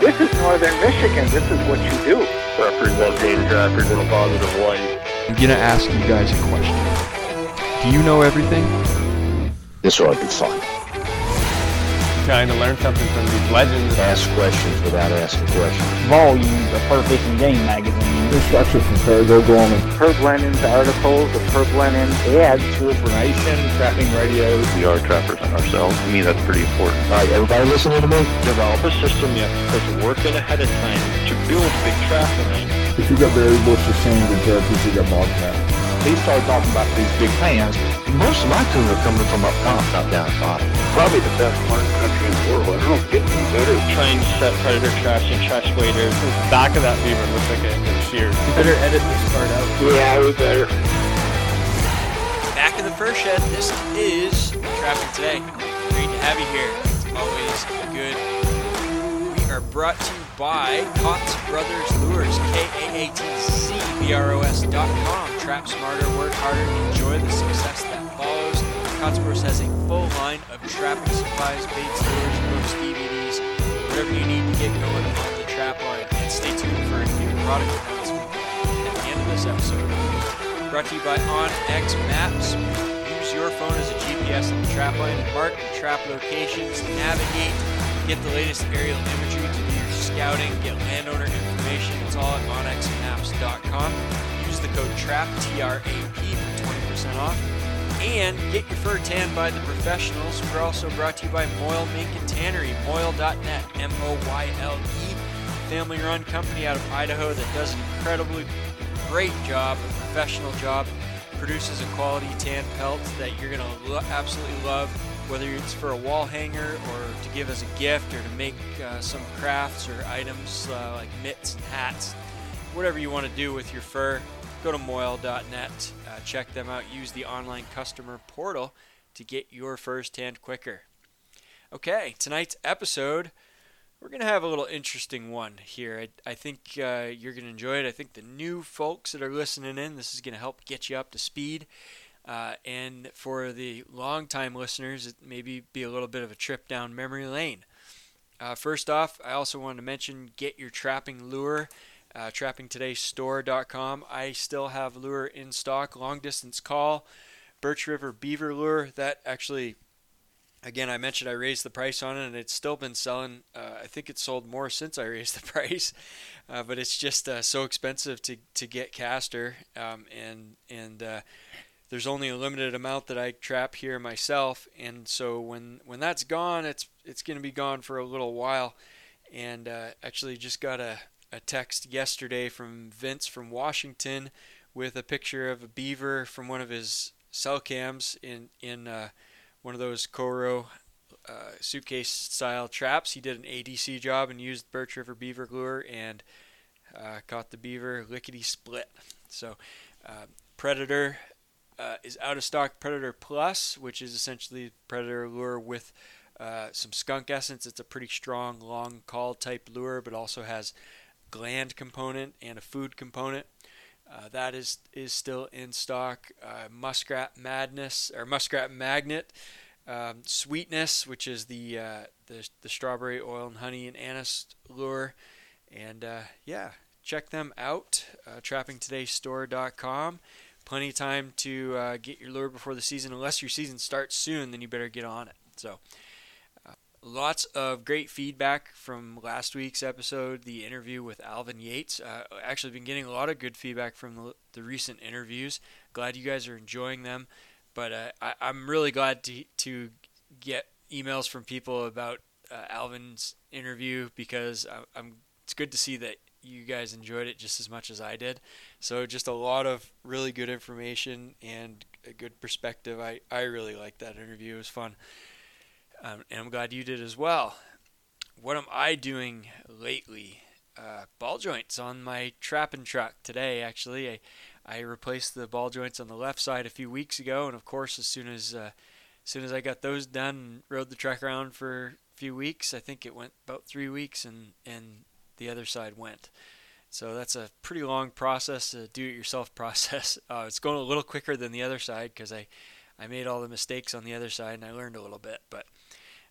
This is northern Michigan. This is what you do. Representing trappers in a positive light. I'm gonna ask you guys a question. Do you know everything? This ought to be fun. Trying to learn something from these legends. Ask questions without asking questions. Volumes of Fur Fishing Game magazine. Instruction from Parago Gorman. Herb Lennon's articles, the Herb Lennon ads. True information, trapping radios. We are trappers on ourselves. To me, that's pretty important. All right, everybody listening to me? Develop a system you have to put the work in ahead of time to build big trapping line. If you got berry bushes, sand, and turkeys, you got bobcat. They started talking about these big fans. Most of my tuna are coming from up top, not down bottom. Probably the best marten country in the world. I don't get any better. Trying to set predator trash and chest waders. The back of that beaver looks like a sheared. You better edit this part out. Yeah, we better. Back in the first shed, this is Trapping Today. Great to have you here. It's always good. We are brought to you by Kaatz Brothers Lures, K-A-A-T-C-B-R-O-S dot com. Trap smarter, work harder, enjoy the success that follows. Kaatz Brothers has a full line of trapping supplies, baits, lures, books, DVDs, whatever you need to get going on the trap line. And stay tuned for a new product announcement at the end of this episode. Brought to you by OnX Maps. Use your phone as a GPS on the trap line mark the trap locations, navigate, get the latest aerial imagery to scouting, get landowner information. It's all at onxmaps.com. Use the code TRAP, T-R-A-P, for 20% off. And get your fur tanned by the professionals. We're also brought to you by Moyle Mink and Tannery, moyle.net, M-O-Y-L-E. Family-run company out of Idaho that does an incredibly great job, a professional job, produces a quality tan pelt that you're going to lo- absolutely love, whether it's for a wall hanger or to give as a gift or to make uh, some crafts or items uh, like mitts and hats. Whatever you want to do with your fur, go to moyle.net, uh, check them out, use the online customer portal to get your furs tanned quicker. Okay, tonight's episode we're going to have a little interesting one here. I, I think uh, you're going to enjoy it. I think the new folks that are listening in, this is going to help get you up to speed. Uh, and for the long-time listeners, it maybe be a little bit of a trip down memory lane. Uh, first off, I also wanted to mention get your trapping lure, uh, trappingtodaystore.com. I still have lure in stock, long distance call, Birch River beaver lure. That actually again, I mentioned I raised the price on it, and it's still been selling. Uh, I think it's sold more since I raised the price, uh, but it's just uh, so expensive to, to get castor, um, and and uh, there's only a limited amount that I trap here myself, and so when when that's gone, it's it's going to be gone for a little while. And uh, actually, just got a, a text yesterday from Vince from Washington with a picture of a beaver from one of his cell cams in in uh, one of those Koro uh, suitcase style traps. He did an ADC job and used Birch River beaver lure and uh, caught the beaver lickety split. So, uh, Predator uh, is out of stock. Predator Plus, which is essentially Predator lure with uh, some skunk essence. It's a pretty strong, long call type lure, but also has gland component and a food component. Uh, that is is still in stock. Uh, Muskrat Madness or Muskrat Magnet, um, Sweetness, which is the, uh, the the strawberry oil and honey and anise lure, and uh, yeah, check them out. Uh, TrappingTodayStore.com. Plenty of time to uh, get your lure before the season. Unless your season starts soon, then you better get on it. So. Lots of great feedback from last week's episode, the interview with Alvin Yates. Uh, actually, been getting a lot of good feedback from the, the recent interviews. Glad you guys are enjoying them. But uh, I, am really glad to, to get emails from people about uh, Alvin's interview because I, I'm. It's good to see that you guys enjoyed it just as much as I did. So just a lot of really good information and a good perspective. I, I really liked that interview. It was fun um, and I'm glad you did as well. What am I doing lately? uh, ball joints on my trapping truck today. Actually, I I replaced the ball joints on the left side a few weeks ago, and of course, as soon as uh, as soon as I got those done and rode the truck around for a few weeks, I think it went about three weeks, and and the other side went. So that's a pretty long process, a do-it-yourself process. Uh, it's going a little quicker than the other side because I I made all the mistakes on the other side and I learned a little bit, but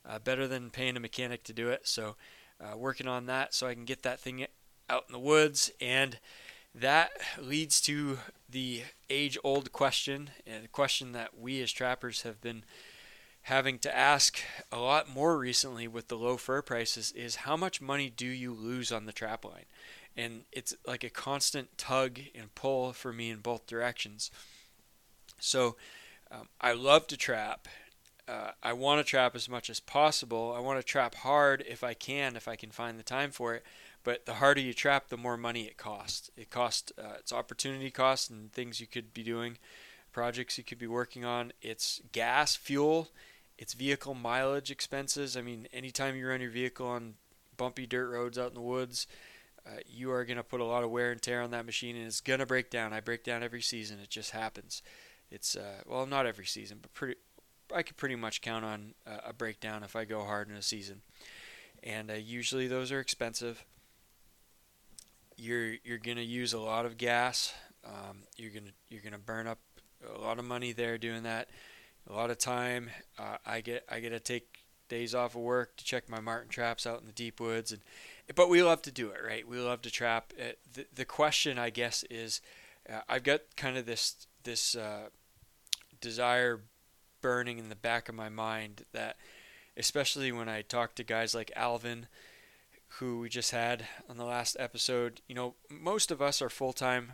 uh, better than paying a mechanic to do it. So uh, working on that so I can get that thing out in the woods and that leads to the age old question and a question that we as trappers have been having to ask a lot more recently with the low fur prices is how much money do you lose on the trap line and it's like a constant tug and pull for me in both directions so um, i love to trap uh, i want to trap as much as possible i want to trap hard if i can if i can find the time for it but the harder you trap, the more money it costs. It costs uh, it's opportunity costs and things you could be doing, projects you could be working on. It's gas, fuel, it's vehicle mileage expenses. I mean, anytime you run your vehicle on bumpy dirt roads out in the woods, uh, you are going to put a lot of wear and tear on that machine, and it's going to break down. I break down every season. It just happens. It's uh, well, not every season, but pretty. I could pretty much count on a breakdown if I go hard in a season, and uh, usually those are expensive you're you're gonna use a lot of gas. Um, you're gonna you're gonna burn up a lot of money there doing that. A lot of time. Uh, I get I get to take days off of work to check my marten traps out in the deep woods, and but we love to do it, right? We love to trap. The the question I guess is, uh, I've got kind of this this uh, desire burning in the back of my mind that, especially when I talk to guys like Alvin who we just had on the last episode, you know, most of us are full time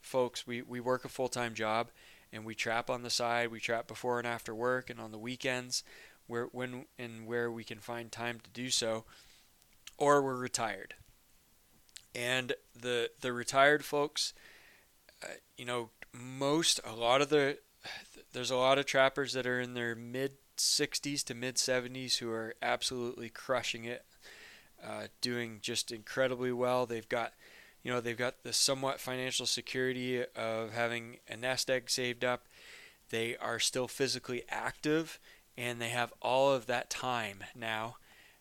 folks. We, we work a full time job and we trap on the side. We trap before and after work and on the weekends where when and where we can find time to do so. Or we're retired. And the the retired folks, uh, you know, most a lot of the there's a lot of trappers that are in their mid 60s to mid 70s who are absolutely crushing it uh, doing just incredibly well. They've got, you know, they've got the somewhat financial security of having a nest egg saved up. They are still physically active, and they have all of that time now,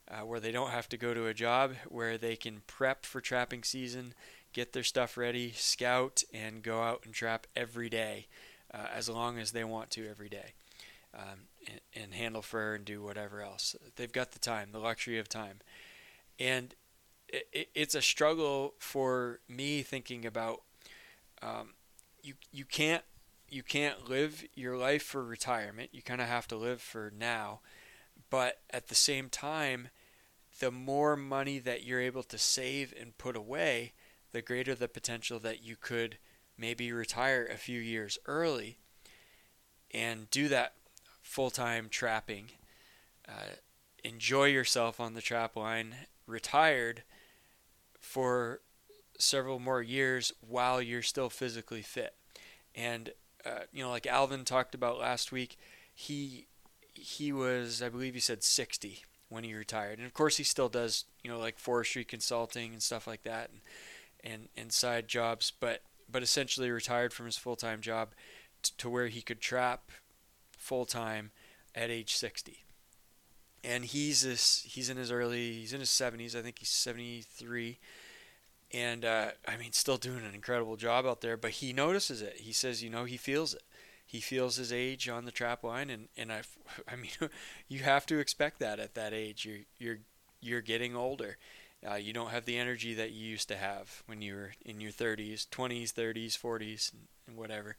uh, where they don't have to go to a job, where they can prep for trapping season, get their stuff ready, scout, and go out and trap every day, uh, as long as they want to every day. Um, and, and handle fur and do whatever else. They've got the time, the luxury of time and it, it's a struggle for me thinking about um, you you can't you can't live your life for retirement. You kind of have to live for now, but at the same time, the more money that you're able to save and put away, the greater the potential that you could maybe retire a few years early and do that full time trapping. Uh, enjoy yourself on the trap line retired for several more years while you're still physically fit. And uh, you know, like Alvin talked about last week, he he was, I believe, he said 60 when he retired, and of course he still does, you know, like forestry consulting and stuff like that, and and, and side jobs, but but essentially retired from his full time job t- to where he could trap full time at age 60 and he's this he's in his early he's in his 70s i think he's 73 and uh, i mean still doing an incredible job out there but he notices it. He says you know he feels it he feels his age on the trap line and and i i mean you have to expect that at that age you're you're you're getting older uh, you don't have the energy that you used to have when you were in your 30s 20s 30s 40s and whatever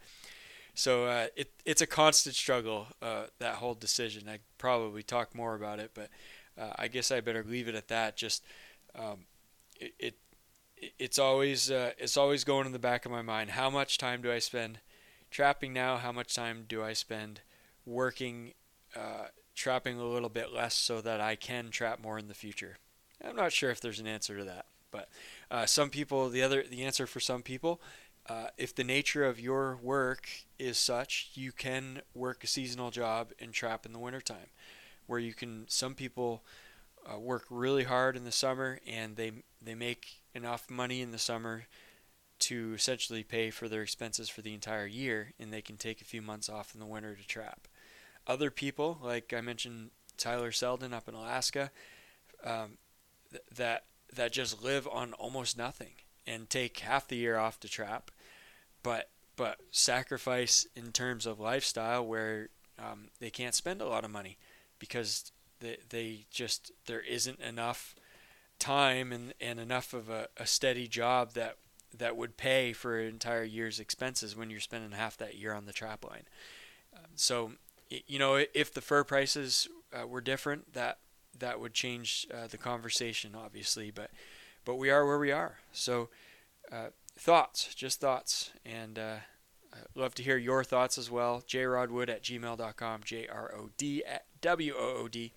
so uh, it it's a constant struggle uh, that whole decision. I probably talk more about it, but uh, I guess I better leave it at that. Just um, it, it it's always uh, it's always going in the back of my mind. How much time do I spend trapping now? How much time do I spend working uh, trapping a little bit less so that I can trap more in the future? I'm not sure if there's an answer to that, but uh, some people the other the answer for some people uh, if the nature of your work is such, you can work a seasonal job and trap in the wintertime, where you can. Some people uh, work really hard in the summer and they they make enough money in the summer to essentially pay for their expenses for the entire year, and they can take a few months off in the winter to trap. Other people, like I mentioned, Tyler Selden up in Alaska, um, th- that that just live on almost nothing and take half the year off to trap, but but sacrifice in terms of lifestyle where um, they can't spend a lot of money because they, they just there isn't enough time and, and enough of a, a steady job that that would pay for an entire year's expenses when you're spending half that year on the trap line. Um, so, you know, if the fur prices uh, were different, that that would change uh, the conversation, obviously. But but we are where we are. So, uh, thoughts, just thoughts, and uh, I'd love to hear your thoughts as well. jrodwood at gmail.com, J R O D W O O D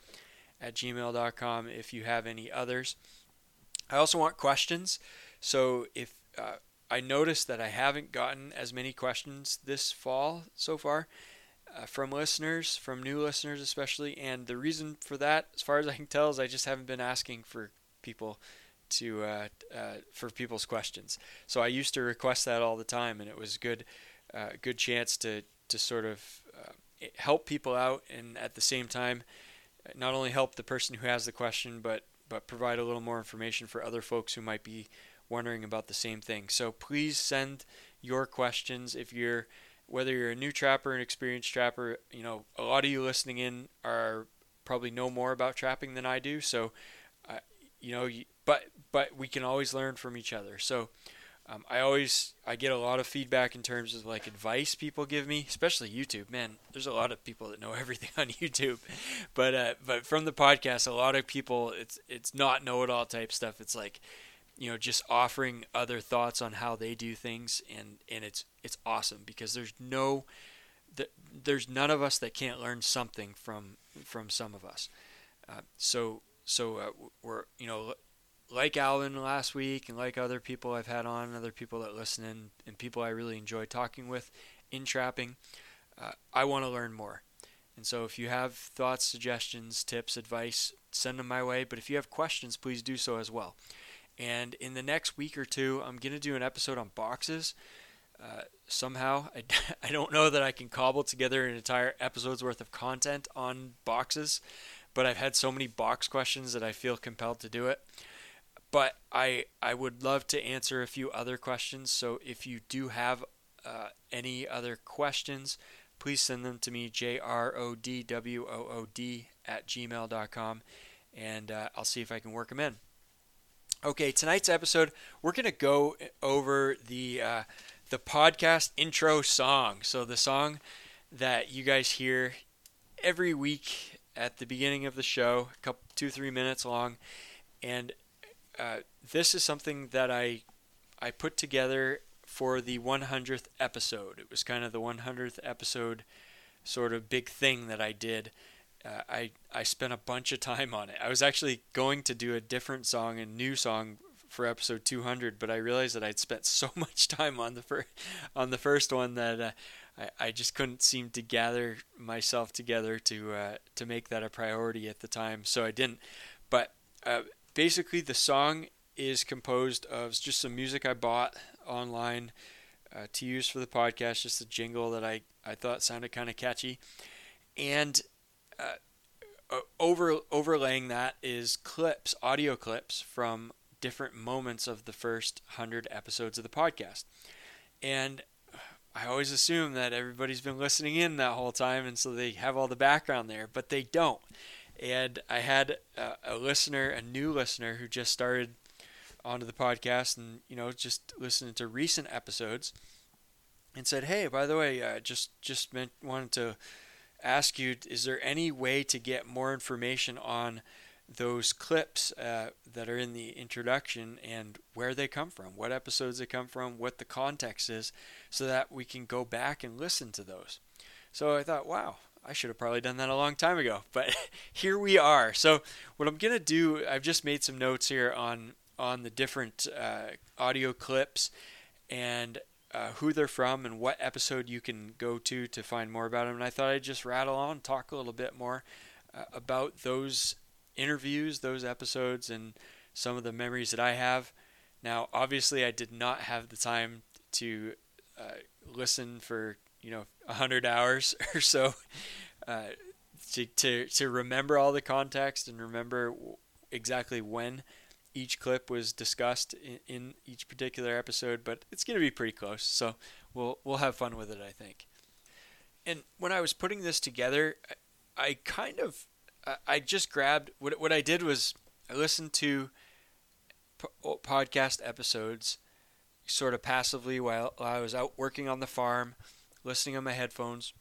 at gmail.com if you have any others. I also want questions. So if uh, I noticed that I haven't gotten as many questions this fall so far uh, from listeners, from new listeners especially, and the reason for that, as far as I can tell, is I just haven't been asking for people to uh, uh for people's questions. So I used to request that all the time, and it was good, uh, good chance to to sort of uh, help people out, and at the same time, not only help the person who has the question, but but provide a little more information for other folks who might be wondering about the same thing. So please send your questions if you're whether you're a new trapper, an experienced trapper, you know, a lot of you listening in are probably know more about trapping than I do. So, uh, you know, but but we can always learn from each other. So, um, I always I get a lot of feedback in terms of like advice people give me, especially YouTube. Man, there's a lot of people that know everything on YouTube, but uh, but from the podcast, a lot of people it's it's not know-it-all type stuff. It's like you know just offering other thoughts on how they do things and and it's it's awesome because there's no there's none of us that can't learn something from from some of us. Uh, so so uh, we're you know like Alvin last week and like other people I've had on other people that listen in and people I really enjoy talking with in trapping uh, I want to learn more. And so if you have thoughts suggestions tips advice send them my way but if you have questions please do so as well and in the next week or two, I'm going to do an episode on boxes. Uh, somehow, I, I don't know that I can cobble together an entire episode's worth of content on boxes, but I've had so many box questions that I feel compelled to do it. But I I would love to answer a few other questions. So if you do have uh, any other questions, please send them to me, J R O D W O O D at gmail.com, and uh, I'll see if I can work them in. Okay, tonight's episode, we're to go over the uh, the podcast intro song. So the song that you guys hear every week at the beginning of the show, a couple two three minutes long, and uh, this is something that I I put together for the 100th episode. It was kind of the 100th episode sort of big thing that I did uh, I I spent a bunch of time on it. I was actually going to do a different song, a new song for episode 200, but I realized that I'd spent so much time on the fir- on the first one that uh, I, I just couldn't seem to gather myself together to uh, to make that a priority at the time, so I didn't. But uh, basically, the song is composed of just some music I bought online uh, to use for the podcast, just a jingle that I I thought sounded kind of catchy, and uh, over overlaying that is clips, audio clips from different moments of the first hundred episodes of the podcast, and I always assume that everybody's been listening in that whole time, and so they have all the background there, but they don't. And I had a, a listener, a new listener, who just started onto the podcast, and you know, just listening to recent episodes, and said, "Hey, by the way, uh, just just meant, wanted to." Ask you is there any way to get more information on those clips uh, that are in the introduction and where they come from, what episodes they come from, what the context is, so that we can go back and listen to those. So I thought, wow, I should have probably done that a long time ago, but here we are. So what I'm gonna do, I've just made some notes here on on the different uh, audio clips, and uh, who they're from and what episode you can go to to find more about them. And I thought I'd just rattle on, talk a little bit more uh, about those interviews, those episodes, and some of the memories that I have. Now, obviously, I did not have the time to uh, listen for you know hundred hours or so uh, to, to to remember all the context and remember exactly when each clip was discussed in, in each particular episode. But it's going to be pretty close, so we'll we'll have fun with it, I think. And when I was putting this together, I, I kind of I just grabbed what what I did was I listened to podcast episodes sort of passively while, while I was out working on the farm, listening on my headphones.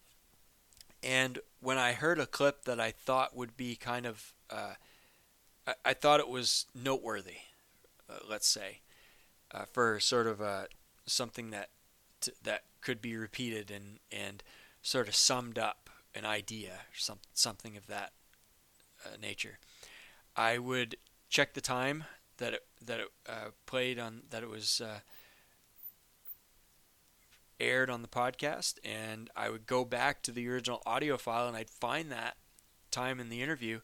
And when I heard a clip that I thought would be kind of, uh, I, I, thought it was noteworthy, uh, let's say, uh, for sort of a, something that t- that could be repeated and and sort of summed up an idea, some, something of that uh, nature. I would check the time that it, that it uh, played on that it was uh, aired on the podcast, and I would go back to the original audio file and I'd find that time in the interview,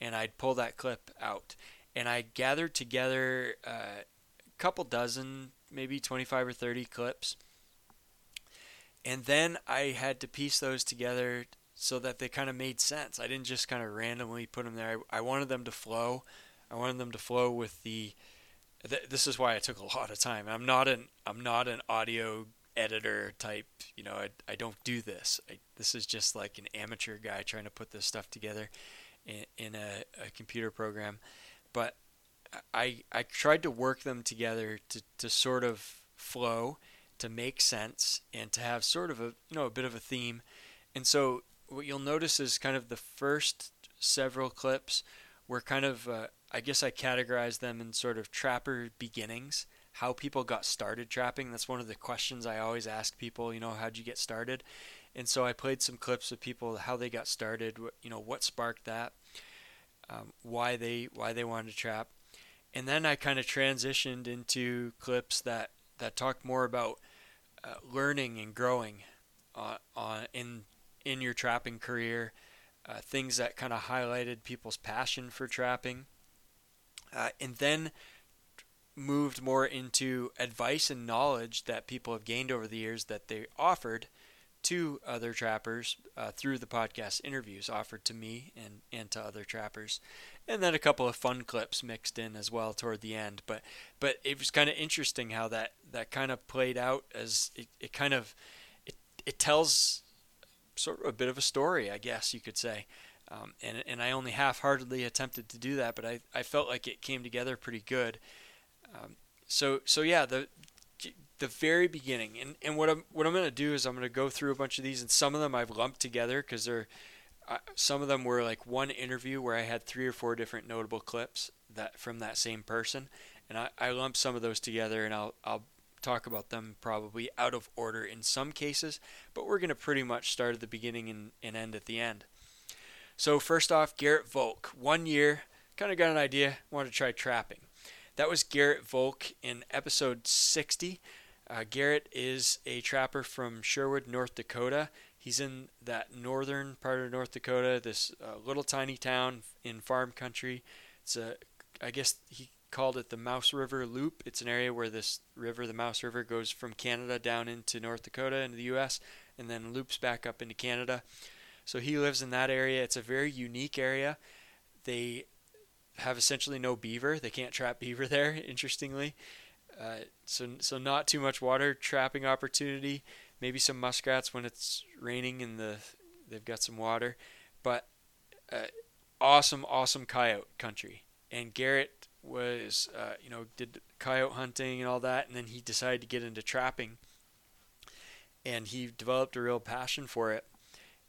and I'd pull that clip out, and I gathered together uh, a couple dozen, maybe 25 or 30 clips, and then I had to piece those together so that they kind of made sense. I didn't just kind of randomly put them there. I, I wanted them to flow. I wanted them to flow with the. Th- this is why I took a lot of time. I'm not an I'm not an audio editor type. You know, I, I don't do this. I, this is just like an amateur guy trying to put this stuff together in, in a, a computer program. But I I tried to work them together to, to sort of flow, to make sense, and to have sort of a you know a bit of a theme. And so what you'll notice is kind of the first several clips were kind of, uh, I guess I categorized them in sort of trapper beginnings, how people got started trapping. That's one of the questions I always ask people, you know, how'd you get started? And so I played some clips of people, how they got started, you know, what sparked that, um, why they why they wanted to trap. And then I kind of transitioned into clips that, that talked more about uh, learning and growing uh, on in in your trapping career, uh, things that kind of highlighted people's passion for trapping, uh, and then moved more into advice and knowledge that people have gained over the years that they offered to other trappers uh, through the podcast interviews offered to me and, and to other trappers and then a couple of fun clips mixed in as well toward the end but but it was kind of interesting how that that kind of played out as it, it kind of it, it tells sort of a bit of a story, I guess you could say. Um, and, and I only half-heartedly attempted to do that, but I, I felt like it came together pretty good. Um, so so yeah, the the very beginning, and, and what I'm what I'm gonna do is I'm gonna go through a bunch of these, and some of them I've lumped together because they're uh, some of them were like one interview where I had three or four different notable clips that from that same person, and I, I lumped some of those together, and I'll I'll talk about them probably out of order in some cases, but we're going to pretty much start at the beginning and, and end at the end. So, first off, Garrett Volk. One year, kind of got an idea, wanted to try trapping. That was Garrett Volk in episode 60. Uh, Garrett is a trapper from Sherwood, North Dakota. He's in that northern part of North Dakota, this uh, little tiny town in farm country. It's a, I guess he called it the Mouse River Loop. It's an area where this river, the Mouse River, goes from Canada down into North Dakota into the U.S. and then loops back up into Canada. So he lives in that area. It's a very unique area. They have essentially no beaver. They can't trap beaver there. Interestingly, uh, so so not too much water trapping opportunity. Maybe some muskrats when it's raining and the they've got some water, but uh, awesome, awesome coyote country. And Garrett was uh, you know did coyote hunting and all that, and then he decided to get into trapping, and he developed a real passion for it.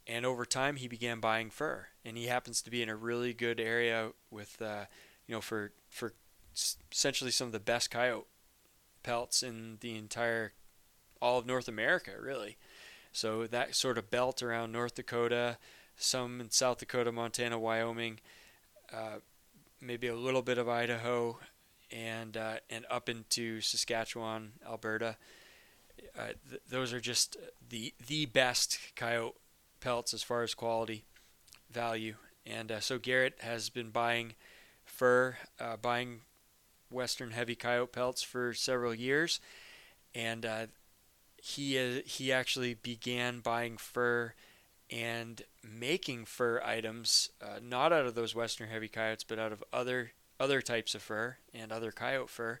And over time, he began buying fur, and he happens to be in a really good area with, uh, you know, for for essentially some of the best coyote pelts in the entire all of North America, really. So that sort of belt around North Dakota, some in South Dakota, Montana, Wyoming, uh, maybe a little bit of Idaho, and uh, and up into Saskatchewan, Alberta. Uh, th- those are just the the best coyote pelts as far as quality, value, and uh, so Garrett has been buying fur, uh, buying Western heavy coyote pelts for several years, and uh, he uh, he actually began buying fur and making fur items, uh, not out of those Western heavy coyotes, but out of other other types of fur and other coyote fur.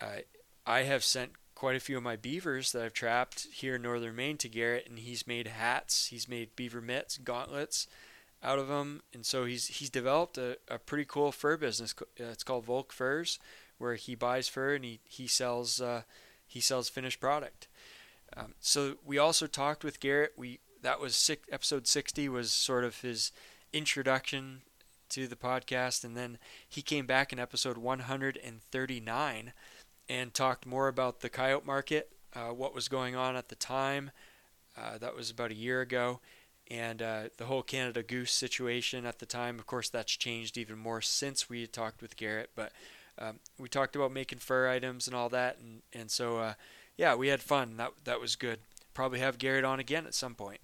Uh, I have sent quite a few of my beavers that I've trapped here in northern Maine to Garrett, and he's made hats, he's made beaver mitts, gauntlets out of them, and so he's he's developed a, a pretty cool fur business. Uh, it's called Volk Furs, where he buys fur and he he sells uh, he sells finished product. Um, so we also talked with Garrett. We that was six, episode 60 was sort of his introduction to the podcast, and then he came back in episode 139 and talked more about the coyote market, uh, what was going on at the time. Uh, that was about a year ago, and uh, the whole Canada Goose situation at the time. Of course, that's changed even more since we talked with Garrett, but um, we talked about making fur items and all that, and and so uh, yeah, we had fun. That that was good. Probably have Garrett on again at some point.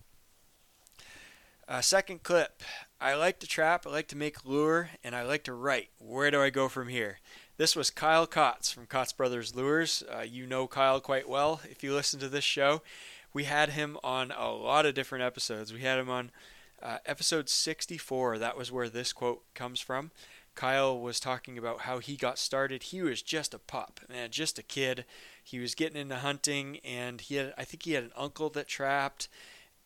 Uh, second clip. I like to trap, I like to make lure, and I like to write. Where do I go from here? This was Kyle Kaatz from Kaatz Brothers Lures. Uh, you know Kyle quite well if you listen to this show. We had him on a lot of different episodes. We had him on uh, episode 64. That was where this quote comes from. Kyle was talking about how he got started. He was just a pup, man, just a kid. He was getting into hunting, and he had, I think he had an uncle that trapped,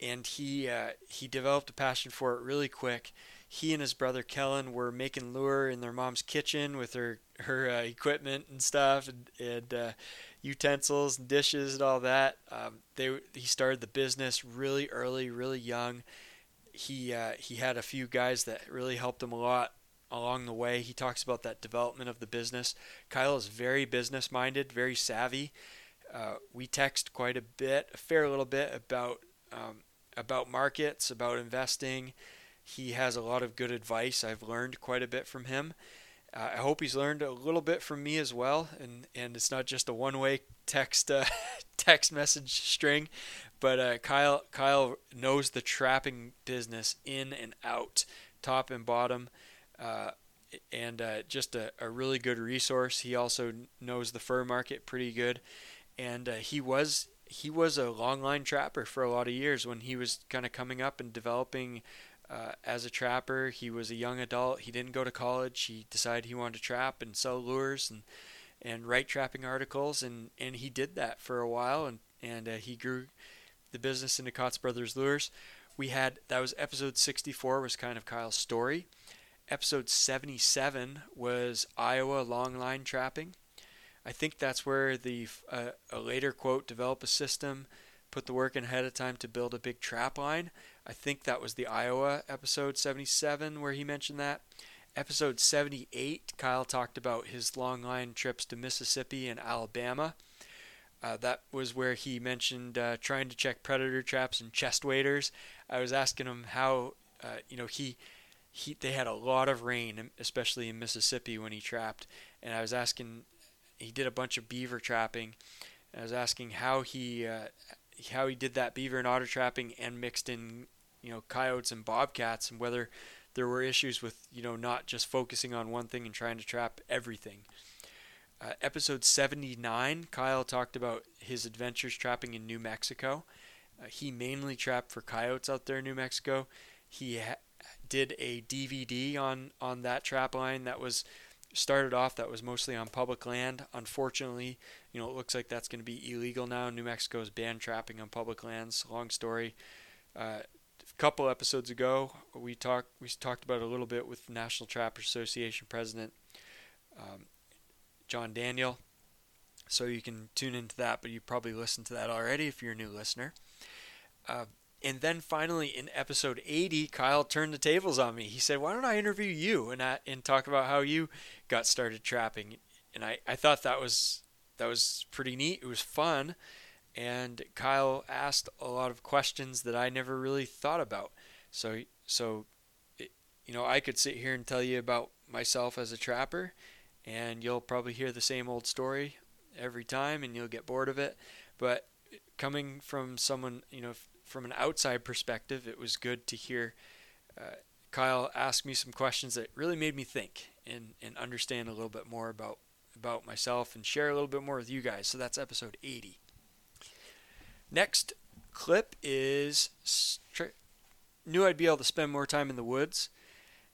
and he uh, he developed a passion for it really quick. He and his brother Kellen were making lure in their mom's kitchen with her her uh, equipment and stuff, and, and uh, utensils and dishes and all that. Um, they he started the business really early, really young. He uh, he had a few guys that really helped him a lot along the way. He talks about that development of the business. Kyle is very business minded, very savvy. Uh, we text quite a bit, a fair little bit about um, about markets, about investing. He has a lot of good advice. I've learned quite a bit from him. Uh, I hope he's learned a little bit from me as well, and and it's not just a one-way text uh, text message string, but uh, Kyle Kyle knows the trapping business in and out, top and bottom. Uh, and uh, just a, a, really good resource. He also knows the fur market pretty good, and uh, he was he was a long line trapper for a lot of years when he was kind of coming up and developing uh, as a trapper. He was a young adult. He didn't go to college. He decided he wanted to trap and sell lures and and write trapping articles, and and he did that for a while, and and uh, he grew the business into Kaatz Brothers Lures. We had that was episode 64 was kind of Kyle's story episode 77 was Iowa longline trapping. I think that's where the uh, a later quote develop a system, put the work in ahead of time to build a big trap line. I think that was the Iowa episode 77 where he mentioned that. Episode 78, Kyle talked about his long line trips to Mississippi and Alabama. Uh, that was where he mentioned uh, trying to check predator traps and chest waders. I was asking him how, uh, you know, he he they had a lot of rain, especially in Mississippi when he trapped. And I was asking, he did a bunch of beaver trapping. And I was asking how he uh, how he did that beaver and otter trapping and mixed in you know coyotes and bobcats and whether there were issues with you know not just focusing on one thing and trying to trap everything. Uh, episode 79, Kyle talked about his adventures trapping in New Mexico. Uh, he mainly trapped for coyotes out there in New Mexico. He ha- did a DVD on on that trap line that was started off that was mostly on public land. Unfortunately, you know, it looks like that's going to be illegal now. New Mexico has banned trapping on public lands. Long story. Uh, couple episodes ago, we talked we talked about a little bit with National Trappers Association President um, John Daniel. So you can tune into that, but you probably listened to that already if you're a new listener. Uh, and then finally in episode 80, Kyle turned the tables on me. He said, "Why don't I interview you and I, and talk about how you got started trapping?" And I, I thought that was that was pretty neat. It was fun, and Kyle asked a lot of questions that I never really thought about. So so, it, you know, I could sit here and tell you about myself as a trapper, and you'll probably hear the same old story every time, and you'll get bored of it. But coming from someone, you know, from an outside perspective, it was good to hear uh, Kyle ask me some questions that really made me think and, and understand a little bit more about about myself and share a little bit more with you guys. So that's episode 80. Next clip is stri- knew I'd be able to spend more time in the woods.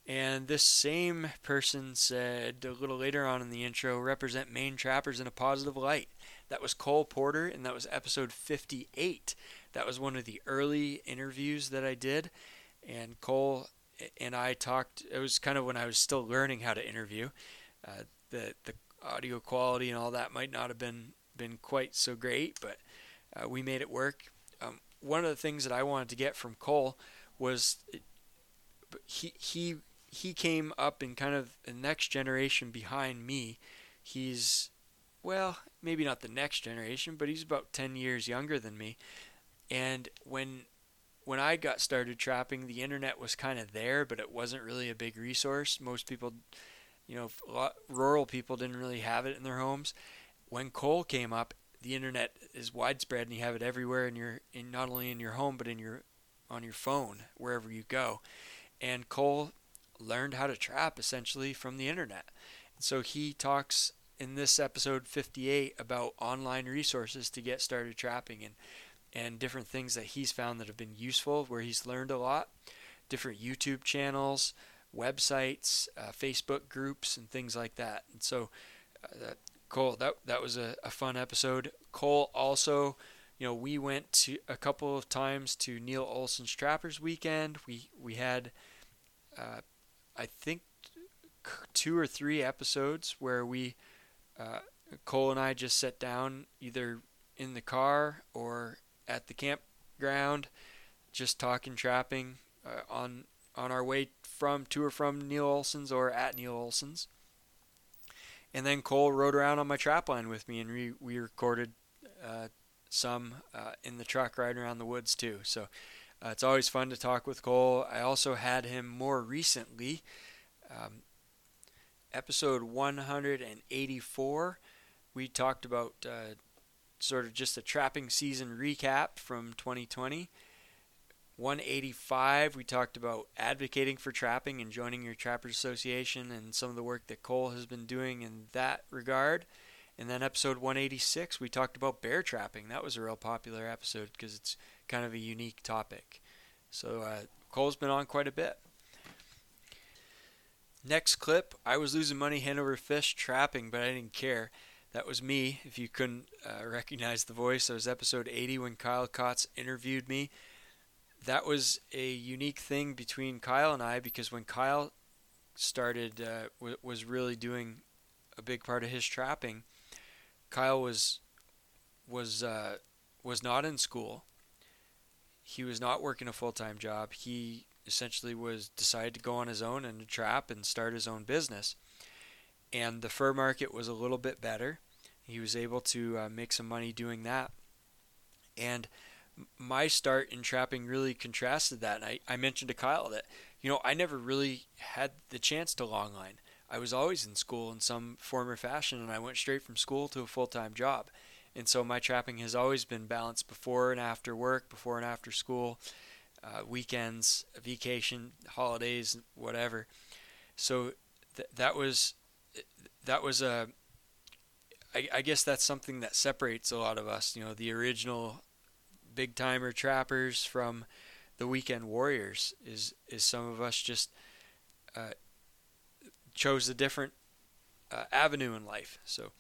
And this same person said a little later on in the intro, represent Maine trappers in a positive light. That was Cole Porter, and that was episode 58. That was one of the early interviews that I did. And Cole and I talked, it was kind of when I was still learning how to interview. Uh, the, the audio quality and all that might not have been, been quite so great, but uh, we made it work. Um, one of the things that I wanted to get from Cole was he he he came up in kind of the next generation behind me. He's well, maybe not the next generation, but he's about 10 years younger than me. And when when I got started trapping, the internet was kind of there, but it wasn't really a big resource. Most people, you know, lot, rural people didn't really have it in their homes. When Cole came up, the internet is widespread and you have it everywhere in your in not only in your home but in your on your phone wherever you go. And Cole learned how to trap essentially from the internet. So he talks in this episode 58 about online resources to get started trapping and and different things that he's found that have been useful where he's learned a lot different youtube channels websites uh, facebook groups and things like that and so uh, Cole, that that was a, a fun episode. Cole also, you know, we went to a couple of times to Neil Olson's Trappers Weekend. We we had, uh, I think, two or three episodes where we, uh, Cole and I just sat down either in the car or at the campground, just talking trapping uh, on on our way from to or from Neil Olson's or at Neil Olson's. And then Cole rode around on my trap line with me, and we, we recorded uh, some uh, in the truck riding around the woods too. So uh, it's always fun to talk with Cole. I also had him more recently, um, episode 184. We talked about uh, sort of just a trapping season recap from 2020. 185, we talked about advocating for trapping and joining your Trappers Association and some of the work that Cole has been doing in that regard. And then episode 186, we talked about bear trapping. That was a real popular episode because it's kind of a unique topic. So uh, Cole's been on quite a bit. Next clip, I was losing money hand over fist trapping, but I didn't care. That was me. If you couldn't uh, recognize the voice, that was episode 80 when Kyle Kaatz interviewed me that was a unique thing between Kyle and I because when Kyle started uh, w- was really doing a big part of his trapping, Kyle was was uh, was not in school. He was not working a full time job. He essentially was decided to go on his own and trap and start his own business. And the fur market was a little bit better. He was able to uh, make some money doing that. And my start in trapping really contrasted that. And I, I mentioned to Kyle that, you know, I never really had the chance to longline. I was always in school in some form or fashion, and I went straight from school to a full time job. And so my trapping has always been balanced before and after work, before and after school, uh, weekends, vacation, holidays, whatever. So th- that was that was a I, I guess that's something that separates a lot of us. You know, the original big timer trappers from the weekend warriors is is some of us just uh, chose a different uh, avenue in life. So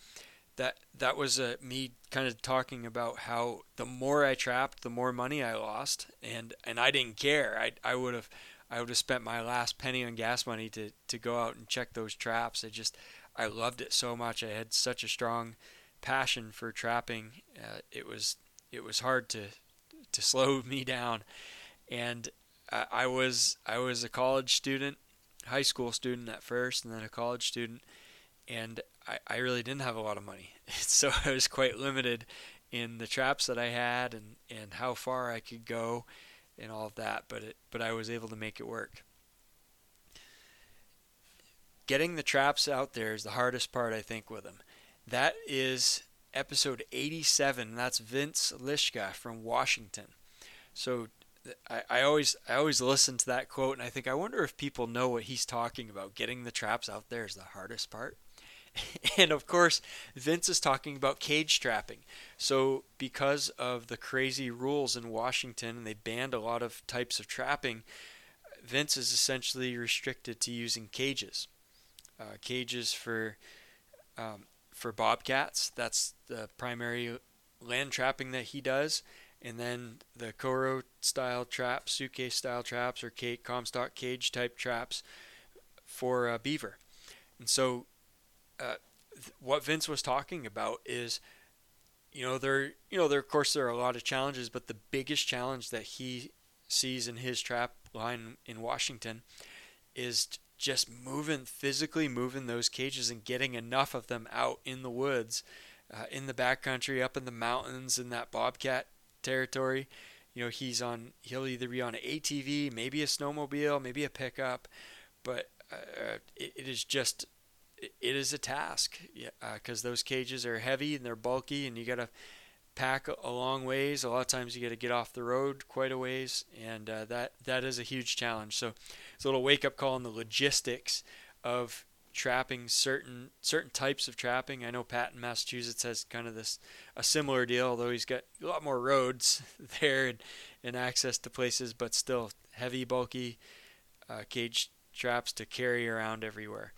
that that was uh, me kind of talking about how the more I trapped the more money I lost and and I didn't care. I I would have I would have spent my last penny on gas money to to go out and check those traps. I just I loved it so much. I had such a strong passion for trapping. Uh, it was it was hard to to slow me down. And I, I was I was a college student, high school student at first, and then a college student, and I, I really didn't have a lot of money, so I was quite limited in the traps that I had and, and how far I could go, and all of that. But it but I was able to make it work. Getting the traps out there is the hardest part, I think, with them. That is episode 87. That's Vince Lishka from Washington. So I, I always I always listen to that quote and I think I wonder if people know what he's talking about. Getting the traps out there is the hardest part. and of course, Vince is talking about cage trapping. So, because of the crazy rules in Washington, and they banned a lot of types of trapping, Vince is essentially restricted to using cages. Uh, cages for um, for bobcats. That's the primary land trapping that he does. And then the Koro style traps, suitcase style traps, or Comstock cage type traps for uh, beaver. And so, uh, th- what Vince was talking about is, you know, there, you know, there of course there are a lot of challenges, but the biggest challenge that he sees in his trap line in Washington is just moving physically moving those cages and getting enough of them out in the woods uh, in the backcountry up in the mountains in that bobcat territory. You know he's on he'll either be on an atv maybe a snowmobile maybe a pickup but uh, it, it is just it is a task because uh, those cages are heavy and they're bulky and you got to pack a long ways. A lot of times you got to get off the road quite a ways, and uh, that that is a huge challenge. So it's a little wake up call on the logistics of trapping certain certain types of trapping. I know Pat in Massachusetts has kind of this a similar deal, although he's got a lot more roads there and, and access to places, but still heavy, bulky uh, cage traps to carry around everywhere.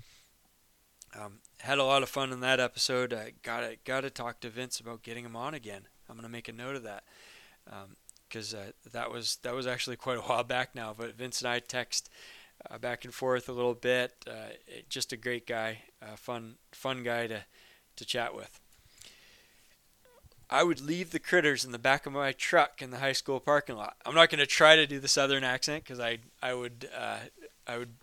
Um, had a lot of fun in that episode. I got to got to talk to Vince about getting him on again. I'm gonna make a note of that because um, uh, that was that was actually quite a while back now. But Vince and I text uh, back and forth a little bit. Uh, just a great guy, fun fun guy to to chat with. I would leave the critters in the back of my truck in the high school parking lot. I'm not going to try to do the southern accent because I I would uh, I would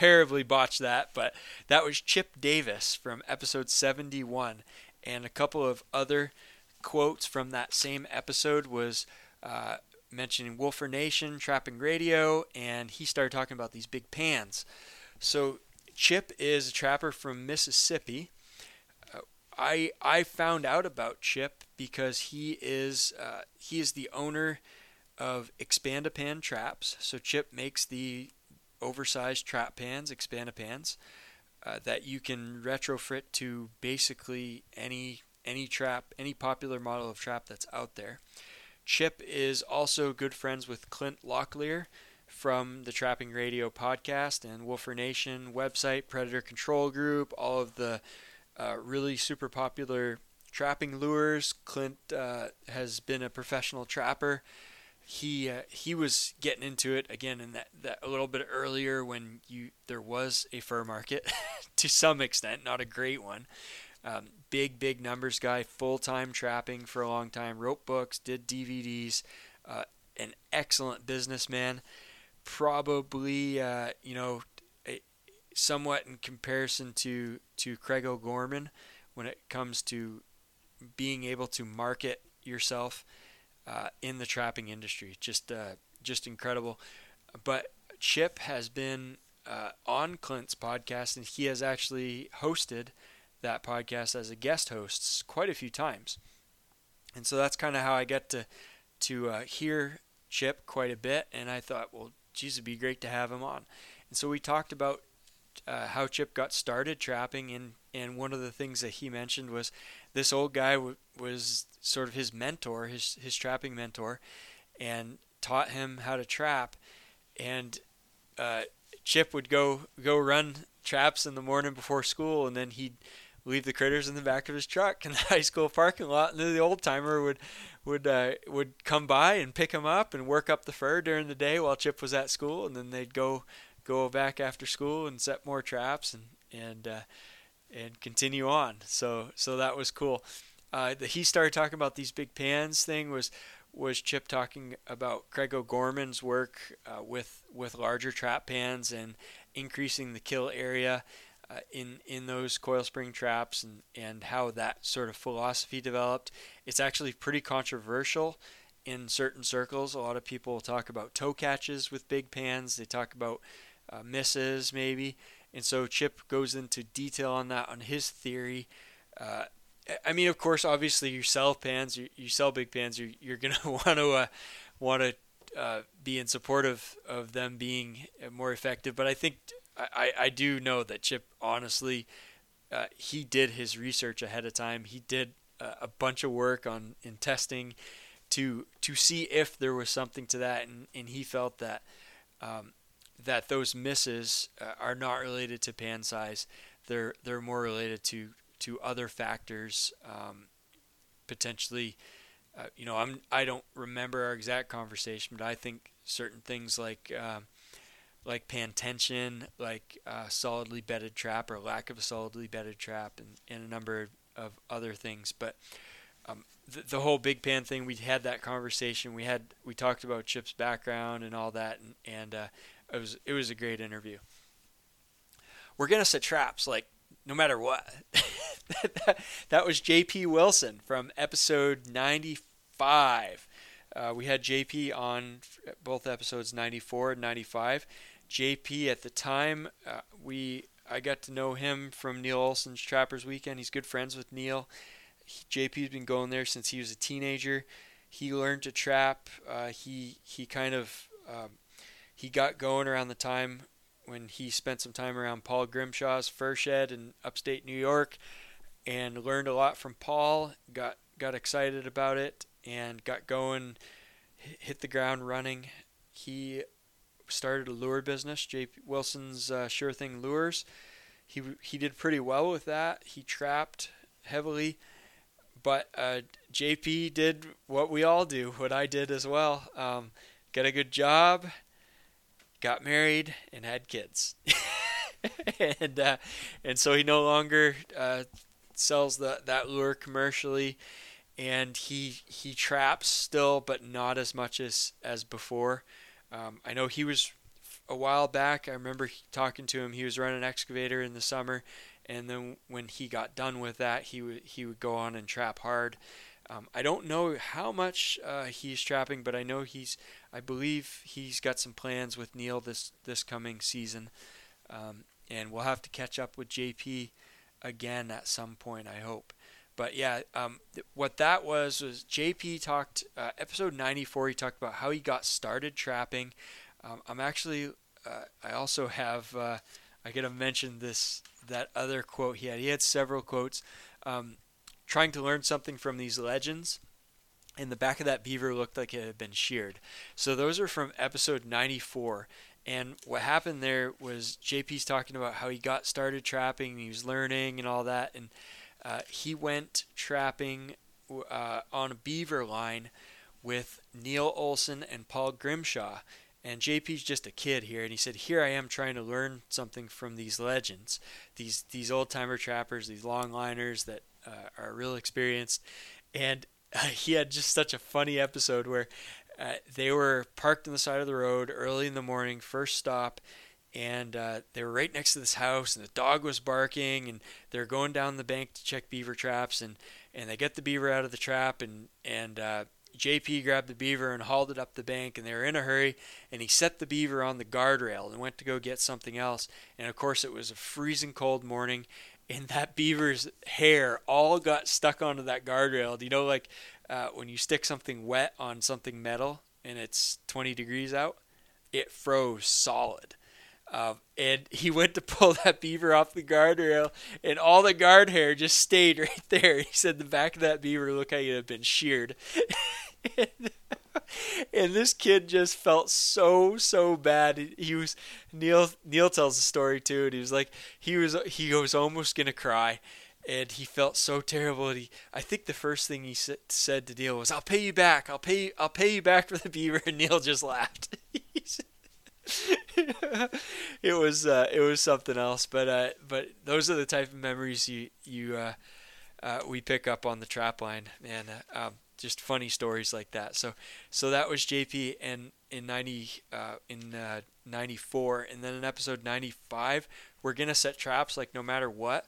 terribly botch that, but that was Chip Davis from episode 71, and a couple of other quotes from that same episode was uh, mentioning Wolfer Nation, Trapping Radio, and he started talking about these big pans. So Chip is a trapper from Mississippi. Uh, I I found out about Chip because he is uh, he is the owner of Expandapan Traps. So Chip makes the oversized trap pans, expanda pans, uh, that you can retrofit to basically any any trap, any popular model of trap that's out there. Chip is also good friends with Clint Locklear from the Trapping Radio podcast and Wolfer Nation website, Predator Control Group, all of the uh, really super popular trapping lures. Clint uh, has been a professional trapper he uh, he was getting into it again in that, that a little bit earlier when you there was a fur market to some extent, not a great one. Um, big big numbers guy, full time trapping for a long time, wrote books, did DVDs, uh, an excellent businessman. Probably uh, you know a, somewhat in comparison to to Craig O'Gorman when it comes to being able to market yourself uh, in the trapping industry. Just uh, just incredible. But Chip has been uh, on Clint's podcast, and he has actually hosted that podcast as a guest host quite a few times. And so that's kind of how I get to to uh, hear Chip quite a bit. And I thought, well, geez, it'd be great to have him on. And so we talked about uh, how Chip got started trapping, and and one of the things that he mentioned was this old guy w- was sort of his mentor, his his trapping mentor, and taught him how to trap. And uh, Chip would go go run traps in the morning before school, and then he'd leave the critters in the back of his truck in the high school parking lot, and then the old timer would would uh, would come by and pick him up and work up the fur during the day while Chip was at school, and then they'd go go back after school and set more traps and and uh, and continue on. So so that was cool. Uh, he started talking about these big pans thing was was Chip talking about Craig O'Gorman's work uh, with with larger trap pans and increasing the kill area uh, in in those coil spring traps and and how that sort of philosophy developed. It's actually pretty controversial in certain circles. A lot of people talk about toe catches with big pans. They talk about uh, misses maybe. And so Chip goes into detail on that on his theory. Uh, I mean, of course, obviously you sell pans, you, you sell big pans, you're, you're gonna want to uh, want to uh, be in support of, of them being more effective. But I think I, I do know that Chip honestly uh, he did his research ahead of time. He did uh, a bunch of work on in testing to to see if there was something to that, and, and he felt that um, that those misses uh, are not related to pan size. They're they're more related to to other factors, um, potentially. Uh, you know, I'm I don't remember our exact conversation, but I think certain things like uh, like pan tension, like solidly bedded trap or lack of a solidly bedded trap, and, and a number of other things. But um, the, the whole big pan thing, we had that conversation. We had we talked about Chip's background and all that, and, and uh, it was it was a great interview. We're gonna set traps like no matter what. that, was JP Wilson from episode 95. Uh, we had JP on both episodes 94 and 95. JP at the time, uh, we I got to know him from Neil Olson's Trappers Weekend. He's good friends with Neil. JP's been going there since he was a teenager. He learned to trap. Uh, he he kind of um, he got going around the time when he spent some time around Paul Grimshaw's fur shed in upstate New York, and learned a lot from Paul. Got got excited about it and got going, hit the ground running. He started a lure business, J.P. Wilson's uh, Sure Thing Lures. He he did pretty well with that. He trapped heavily, but uh, JP did what we all do, what I did as well. Um, a good job, got married, and had kids. and uh, and so he no longer uh, sells the, that lure commercially, and he he traps still, but not as much as as before. Um, I know he was a while back. I remember talking to him. He was running an excavator in the summer, and then when he got done with that, he would he would go on and trap hard. Um, I don't know how much uh, he's trapping, but I know he's. I believe he's got some plans with Neil this this coming season, um, and we'll have to catch up with JP again at some point. I hope. But yeah, um, what that was was JP talked uh, episode 94. He talked about how he got started trapping. Um, I'm actually uh, I also have uh, I gotta mention this that other quote he had. He had several quotes. Um, trying to learn something from these legends. And the back of that beaver looked like it had been sheared. So those are from episode 94. And what happened there was JP's talking about how he got started trapping, and he was learning and all that, and uh, he went trapping uh, on a beaver line with Neil Olson and Paul Grimshaw. And JP's just a kid here, and he said, "Here I am trying to learn something from these legends, these these old timer trappers, these longliners that uh, are real experienced." And uh, he had just such a funny episode where uh, they were parked on the side of the road early in the morning, first stop, and uh, they were right next to this house and the dog was barking and they're going down the bank to check beaver traps and, and they get the beaver out of the trap and and uh, JP grabbed the beaver and hauled it up the bank and they were in a hurry and he set the beaver on the guardrail and went to go get something else and of course it was a freezing cold morning and that beaver's hair all got stuck onto that guardrail. Do you know like uh, when you stick something wet on something metal and it's 20 degrees out? It froze solid. Um, and he went to pull that beaver off the guardrail, and all the guard hair just stayed right there. He said the back of that beaver looked like it had been sheared. and, and this kid just felt so so bad. He was Neil. Neil tells the story too, and he was like he was he was almost gonna cry, and he felt so terrible. And he, I think the first thing he sa- said to Neil was, "I'll pay you back. I'll pay you, I'll pay you back for the beaver." And Neil just laughed. it was uh, it was something else. But uh, but those are the type of memories you you uh, uh we pick up on the trap line, and uh, um, just funny stories like that. So so that was JP and in ninety uh, in ninety four, and then in episode ninety five, we're gonna set traps like no matter what.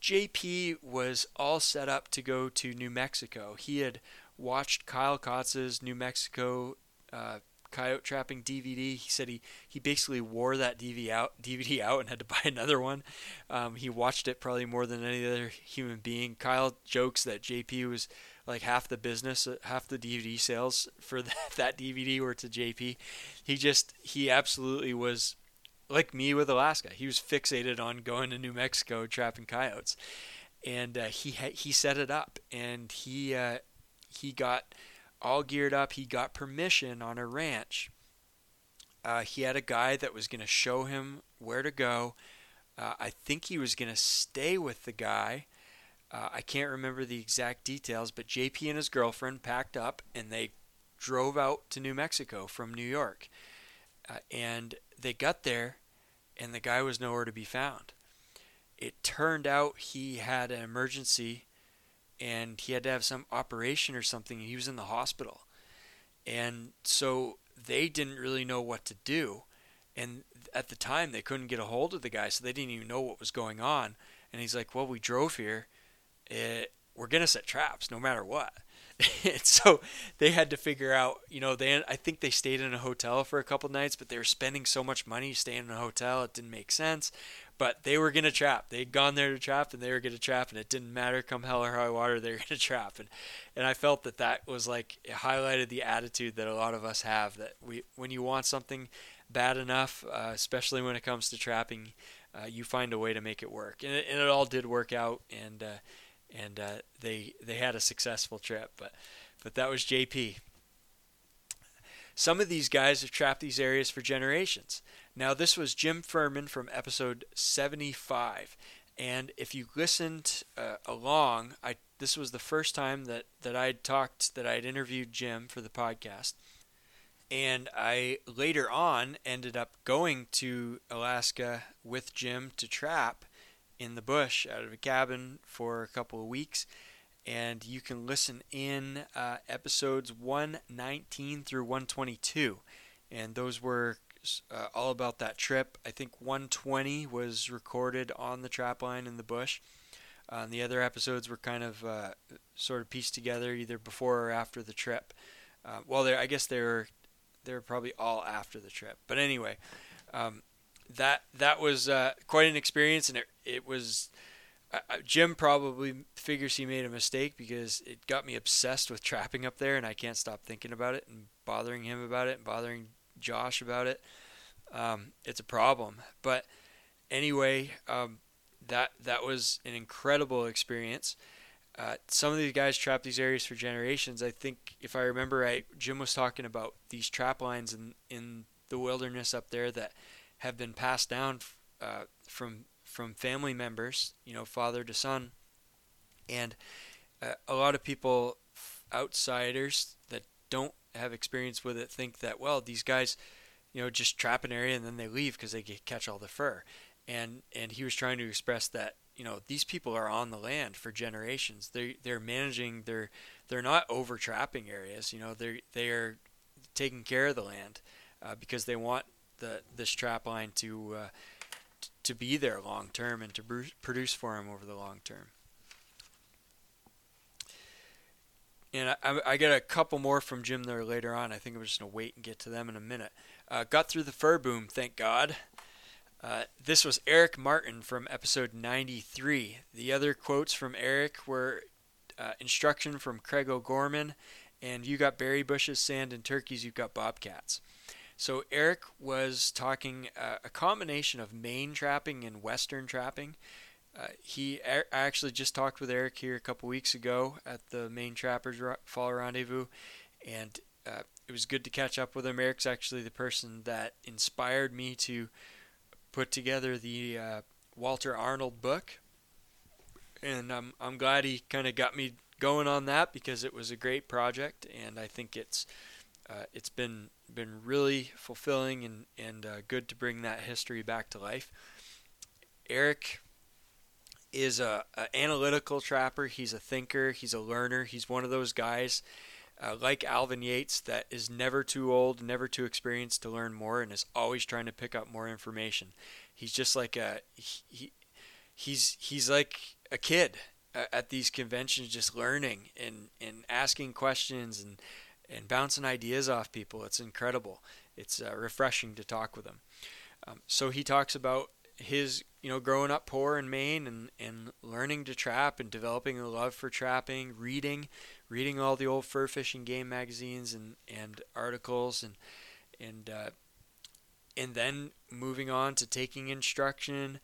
JP was all set up to go to New Mexico. He had watched Kyle Kaatz's New Mexico uh, coyote trapping DVD. He said he, he basically wore that DVD out, DVD out and had to buy another one. Um, he watched it probably more than any other human being. Kyle jokes that JP was like half the business, uh, half the DVD sales for that, that DVD were to JP. He just he absolutely was like me with Alaska. He was fixated on going to New Mexico trapping coyotes, and uh, he ha- he set it up, and he uh, he got all geared up. He got permission on a ranch. Uh, he had a guy that was going to show him where to go. Uh, I think he was going to stay with the guy. Uh, I can't remember the exact details, but JP and his girlfriend packed up and they drove out to New Mexico from New York. Uh, and they got there, and the guy was nowhere to be found. It turned out he had an emergency and he had to have some operation or something. He was in the hospital. And so they didn't really know what to do. And at the time, they couldn't get a hold of the guy, so they didn't even know what was going on. And he's like, Well, we drove here. It, we're going to set traps no matter what. and so they had to figure out, you know, they I think they stayed in a hotel for a couple nights, but they were spending so much money staying in a hotel, it didn't make sense. But they were gonna trap. They'd gone there to trap, and they were gonna trap, and it didn't matter. Come hell or high water, they were gonna trap. And and I felt that that was like it highlighted the attitude that a lot of us have. That we when you want something bad enough, uh, especially when it comes to trapping, uh, you find a way to make it work. And it, and it all did work out. And uh, and uh, they they had a successful trip. But but that was JP. Some of these guys have trapped these areas for generations. Now this was Jim Furman from episode 75, and if you listened uh, along, I this was the first time that that I'd talked that I'd interviewed Jim for the podcast. And I later on ended up going to Alaska with Jim to trap in the bush out of a cabin for a couple of weeks. And you can listen in uh, episodes 119 through 122. And those were uh, all about that trip. I think 120 was recorded on the trap line in the bush. Uh, the other episodes were kind of uh, sort of pieced together either before or after the trip. Uh, well, I guess they were they were probably all after the trip. But anyway, um, that that was uh, quite an experience, and it it was. Uh, Jim probably figures he made a mistake because it got me obsessed with trapping up there, and I can't stop thinking about it and bothering him about it and bothering Josh about it. Um, it's a problem, but anyway, um, that that was an incredible experience. Uh, some of these guys trap these areas for generations. I think, if I remember right, Jim was talking about these trap lines in in the wilderness up there that have been passed down uh, from from family members, you know, father to son, and uh, a lot of people, outsiders that don't have experience with it, think that well, these guys, you know, just trap an area and then they leave because they catch all the fur, and and he was trying to express that you know these people are on the land for generations. They they're managing. They're they're not over trapping areas. You know they they are taking care of the land uh, because they want the this trap line to uh, to be there long term and to produce for him over the long term. And I, I, got a couple more from Jim there later on. I think I'm just gonna wait and get to them in a minute. Uh, got through the fur boom, thank God. Uh, this was Eric Martin from episode 93. The other quotes from Eric were uh, instruction from Craig O'Gorman, and you got berry bushes, sand, and turkeys, you've got bobcats. So Eric was talking uh, a combination of Maine trapping and Western trapping. Uh, he I actually just talked with Eric here a couple weeks ago at the Maine Trappers Fall Rendezvous, and uh, it was good to catch up with him. Eric's actually the person that inspired me to put together the uh, Walter Arnold book, and I'm I'm glad he kind of got me going on that because it was a great project, and I think it's uh, it's been been really fulfilling and and uh, good to bring that history back to life. Eric is a, a, analytical trapper. He's a thinker. He's a learner. He's one of those guys uh, like Alvin Yates, that is never too old, never too experienced to learn more, and is always trying to pick up more information. He's just like a he, he's he's like a kid uh, at these conventions, just learning and and asking questions and and bouncing ideas off people. It's incredible. It's uh, refreshing to talk with him. Um, so he talks about his you know growing up poor in Maine and and learning to trap and developing a love for trapping, reading, reading all the old fur fishing game magazines and and articles and and uh, and then moving on to taking instruction,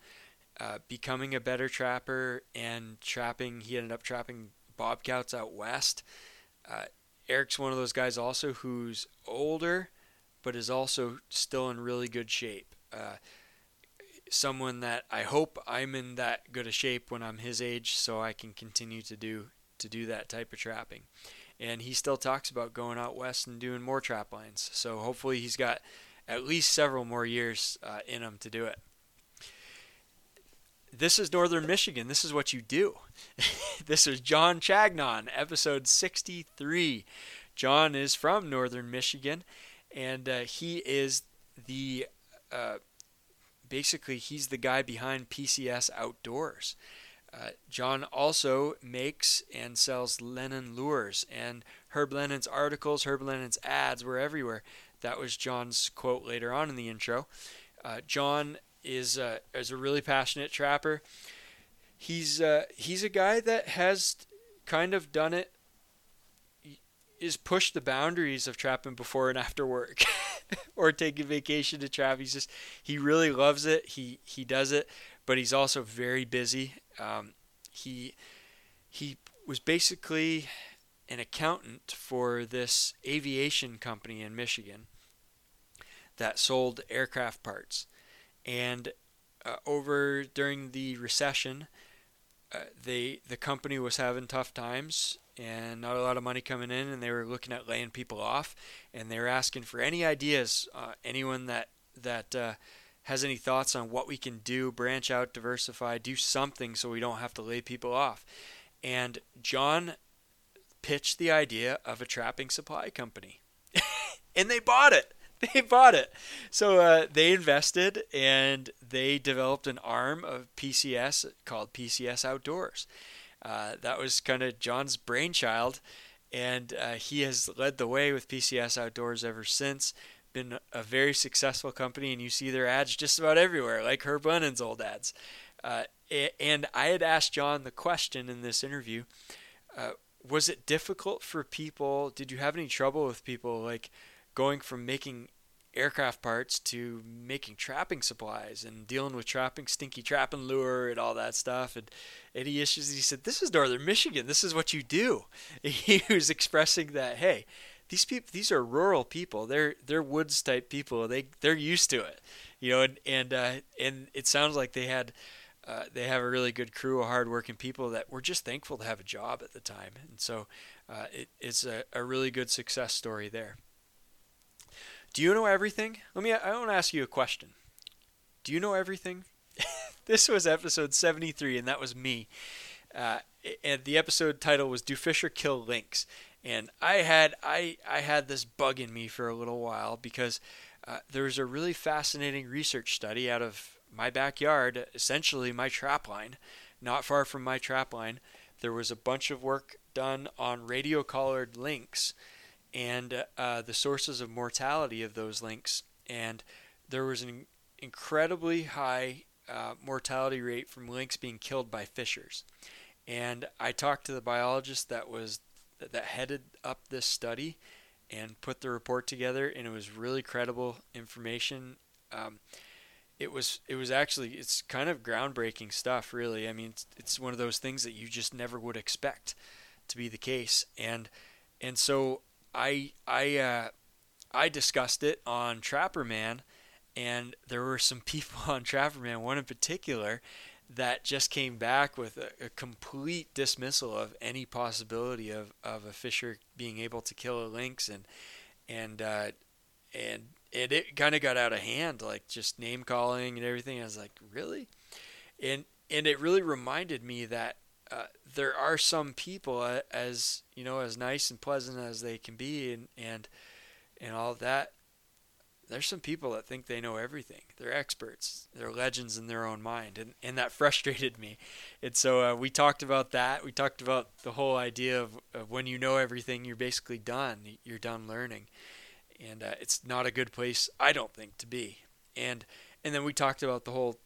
uh, becoming a better trapper, and trapping. He ended up trapping bobcats out west. Uh, Eric's one of those guys also who's older, but is also still in really good shape. Uh, someone that I hope I'm in that good a shape when I'm his age, so I can continue to do to do that type of trapping. And he still talks about going out west and doing more trap lines. So hopefully he's got at least several more years uh, in him to do it. This is Northern Michigan. This is what you do. this is John Chagnon, episode 63. John is from Northern Michigan, and uh, he is the uh, basically he's the guy behind PCS Outdoors. Uh, John also makes and sells Lennon lures, and Herb Lennon's articles, Herb Lennon's ads were everywhere. That was John's quote later on in the intro. Uh, John is uh, is a really passionate trapper. He's uh, he's a guy that has kind of done it. Is pushed the boundaries of trapping before and after work, or taking vacation to trap. He's just he really loves it. He he does it, but he's also very busy. Um, he he was basically an accountant for this aviation company in Michigan that sold aircraft parts. And uh, over during the recession, uh, they the company was having tough times and not a lot of money coming in, and they were looking at laying people off, and they were asking for any ideas, uh, anyone that that uh, has any thoughts on what we can do, branch out, diversify, do something so we don't have to lay people off. And John pitched the idea of a trapping supply company. and they bought it. They bought it. So uh, they invested and they developed an arm of PCS called PCS Outdoors. Uh, that was kind of John's brainchild, and uh, he has led the way with PCS Outdoors ever since. Been a very successful company, and you see their ads just about everywhere, like Herb Lennon's old ads. Uh, and I had asked John the question in this interview uh, was it difficult for people? Did you have any trouble with people like going from making aircraft parts to making trapping supplies and dealing with trapping stinky trapping lure and all that stuff. And any issues he said this is northern michigan. This is what you do. He was expressing that hey these people these are rural people. They're they're woods type people. They they're used to it. You know and and uh, and it sounds like they had uh, they have a really good crew of hardworking people that were just thankful to have a job at the time. And so uh, it, it's a, a really good success story there. Do you know everything? Let me. I want to ask you a question. Do you know everything? this was episode 73, and that was me. Uh, and the episode title was "Do Fisher Kill Lynx?" And I had I I had this bug in me for a little while because uh, there was a really fascinating research study out of my backyard, essentially my trap line, not far from my trap line, there was a bunch of work done on radio collared lynx and uh, the sources of mortality of those lynx. And there was an incredibly high uh, mortality rate from lynx being killed by fishers. And I talked to the biologist that was that headed up this study and put the report together, and it was really credible information. Um, it was it was actually it's kind of groundbreaking stuff really i mean it's, it's one of those things that you just never would expect to be the case and and so i i uh, i discussed it on Trapperman and there were some people on Trapperman one in particular that just came back with a, a complete dismissal of any possibility of, of a fisher being able to kill a lynx and and uh, and and it kind of got out of hand, like just name calling and everything. I was like, really? And and it really reminded me that uh, there are some people as you know as nice and pleasant as they can be and and and all that there's some people that think they know everything. They're experts. They're legends in their own mind. And and that frustrated me. And so uh, we talked about that. We talked about the whole idea of, of when you know everything you're basically done. You're done learning. And uh, it's not a good place I don't think to be. And and then we talked about the whole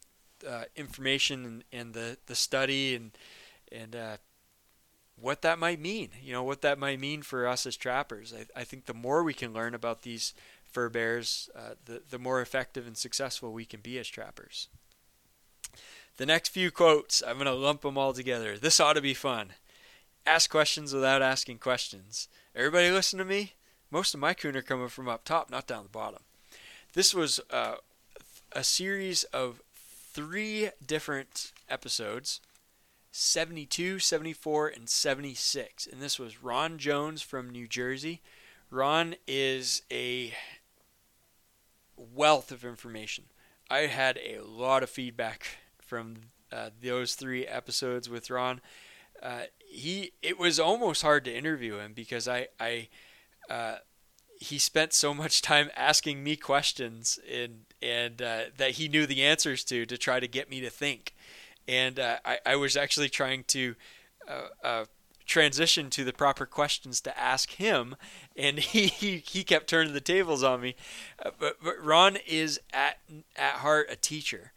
uh, information and, and the the study and and uh, what that might mean. You know what that might mean for us as trappers. I, I think the more we can learn about these fur bears, uh, the the more effective and successful we can be as trappers. The next few quotes, I'm gonna lump them all together. This ought to be fun. Ask questions without asking questions. Everybody listen to me. Most of my coon are coming from up top, not down the bottom. This was uh, a series of three different episodes 72, 74, and 76. And this was Ron Jones from New Jersey. Ron is a wealth of information. I had a lot of feedback from uh, those three episodes with Ron. Uh, he it was almost hard to interview him because I I uh, he spent so much time asking me questions and and uh, that he knew the answers to to try to get me to think, and uh, I I was actually trying to. Uh, transition to the proper questions to ask him, and he, he, kept turning the tables on me. but, but Ron is at at heart a teacher,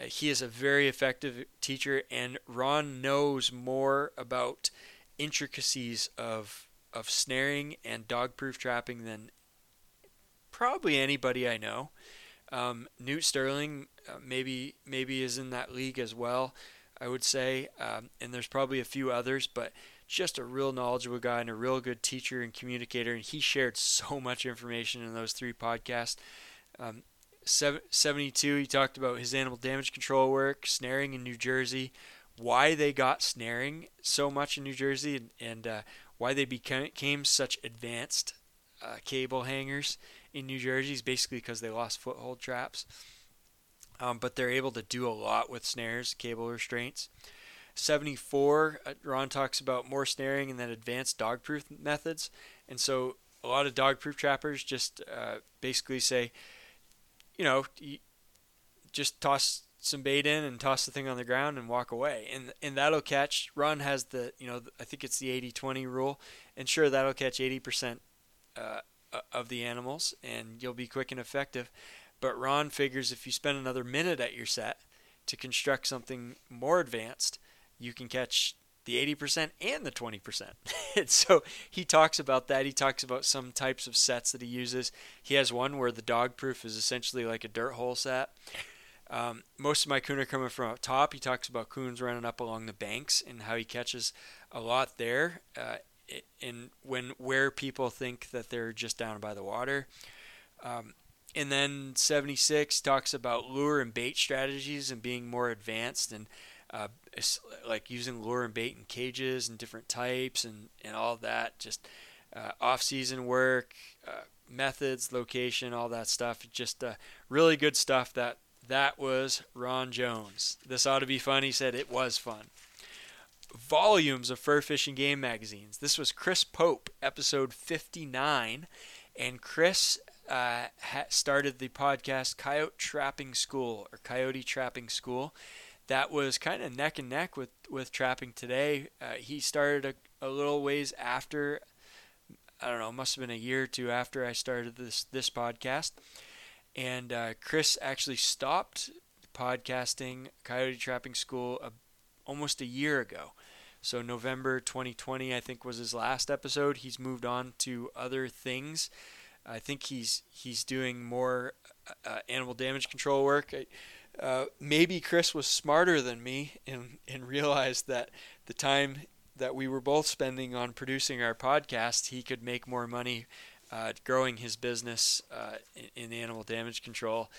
uh, he is a very effective teacher, and Ron knows more about intricacies of of snaring and dog-proof trapping than probably anybody I know. Um, Newt Sterling uh, maybe maybe is in that league as well. I would say, um, and there's probably a few others, but just a real knowledgeable guy and a real good teacher and communicator. And he shared so much information in those three podcasts. Um, 72, he talked about his animal damage control work, snaring in New Jersey, why they got snaring so much in New Jersey, and, and uh, why they became such advanced uh, cable hangers in New Jersey is basically because they lost foothold traps. Um, but they're able to do a lot with snares, cable restraints. 74, uh, Ron talks about more snaring and then advanced dog proof methods. And so a lot of dog proof trappers just uh, basically say, you know, just toss some bait in and toss the thing on the ground and walk away. And and that'll catch. Ron has the, you know, I think it's the 80-20 rule. And sure, that'll catch 80% uh, of the animals and you'll be quick and effective. But Ron figures if you spend another minute at your set to construct something more advanced, you can catch the 80% and the 20%. and so he talks about that. He talks about some types of sets that he uses. He has one where the dog proof is essentially like a dirt hole set. Um, most of my coon are coming from up top. He talks about coons running up along the banks and how he catches a lot there. Uh, in when where people think that they're just down by the water. Um, and then 76 talks about lure and bait strategies and being more advanced and uh, like using lure and bait in cages and different types and, and all that. Just uh, off-season work, uh, methods, location, all that stuff. Just uh, really good stuff. That that was Ron Jones. This ought to be fun. He said it was fun. Volumes of fur fishing game magazines. This was Chris Pope, episode 59, and Chris uh, started the podcast Coyote Trapping School or Coyote Trapping School that was kind of neck and neck with, with trapping today. Uh, he started a, a little ways after, I don't know, must have been a year or two after I started this this podcast. And uh, Chris actually stopped podcasting Coyote Trapping School a, almost a year ago. So November 2020, I think, was his last episode. He's moved on to other things. I think he's he's doing more uh, animal damage control work. Uh, maybe Chris was smarter than me and, and realized that the time that we were both spending on producing our podcast, he could make more money uh, growing his business uh, in, in, animal damage control.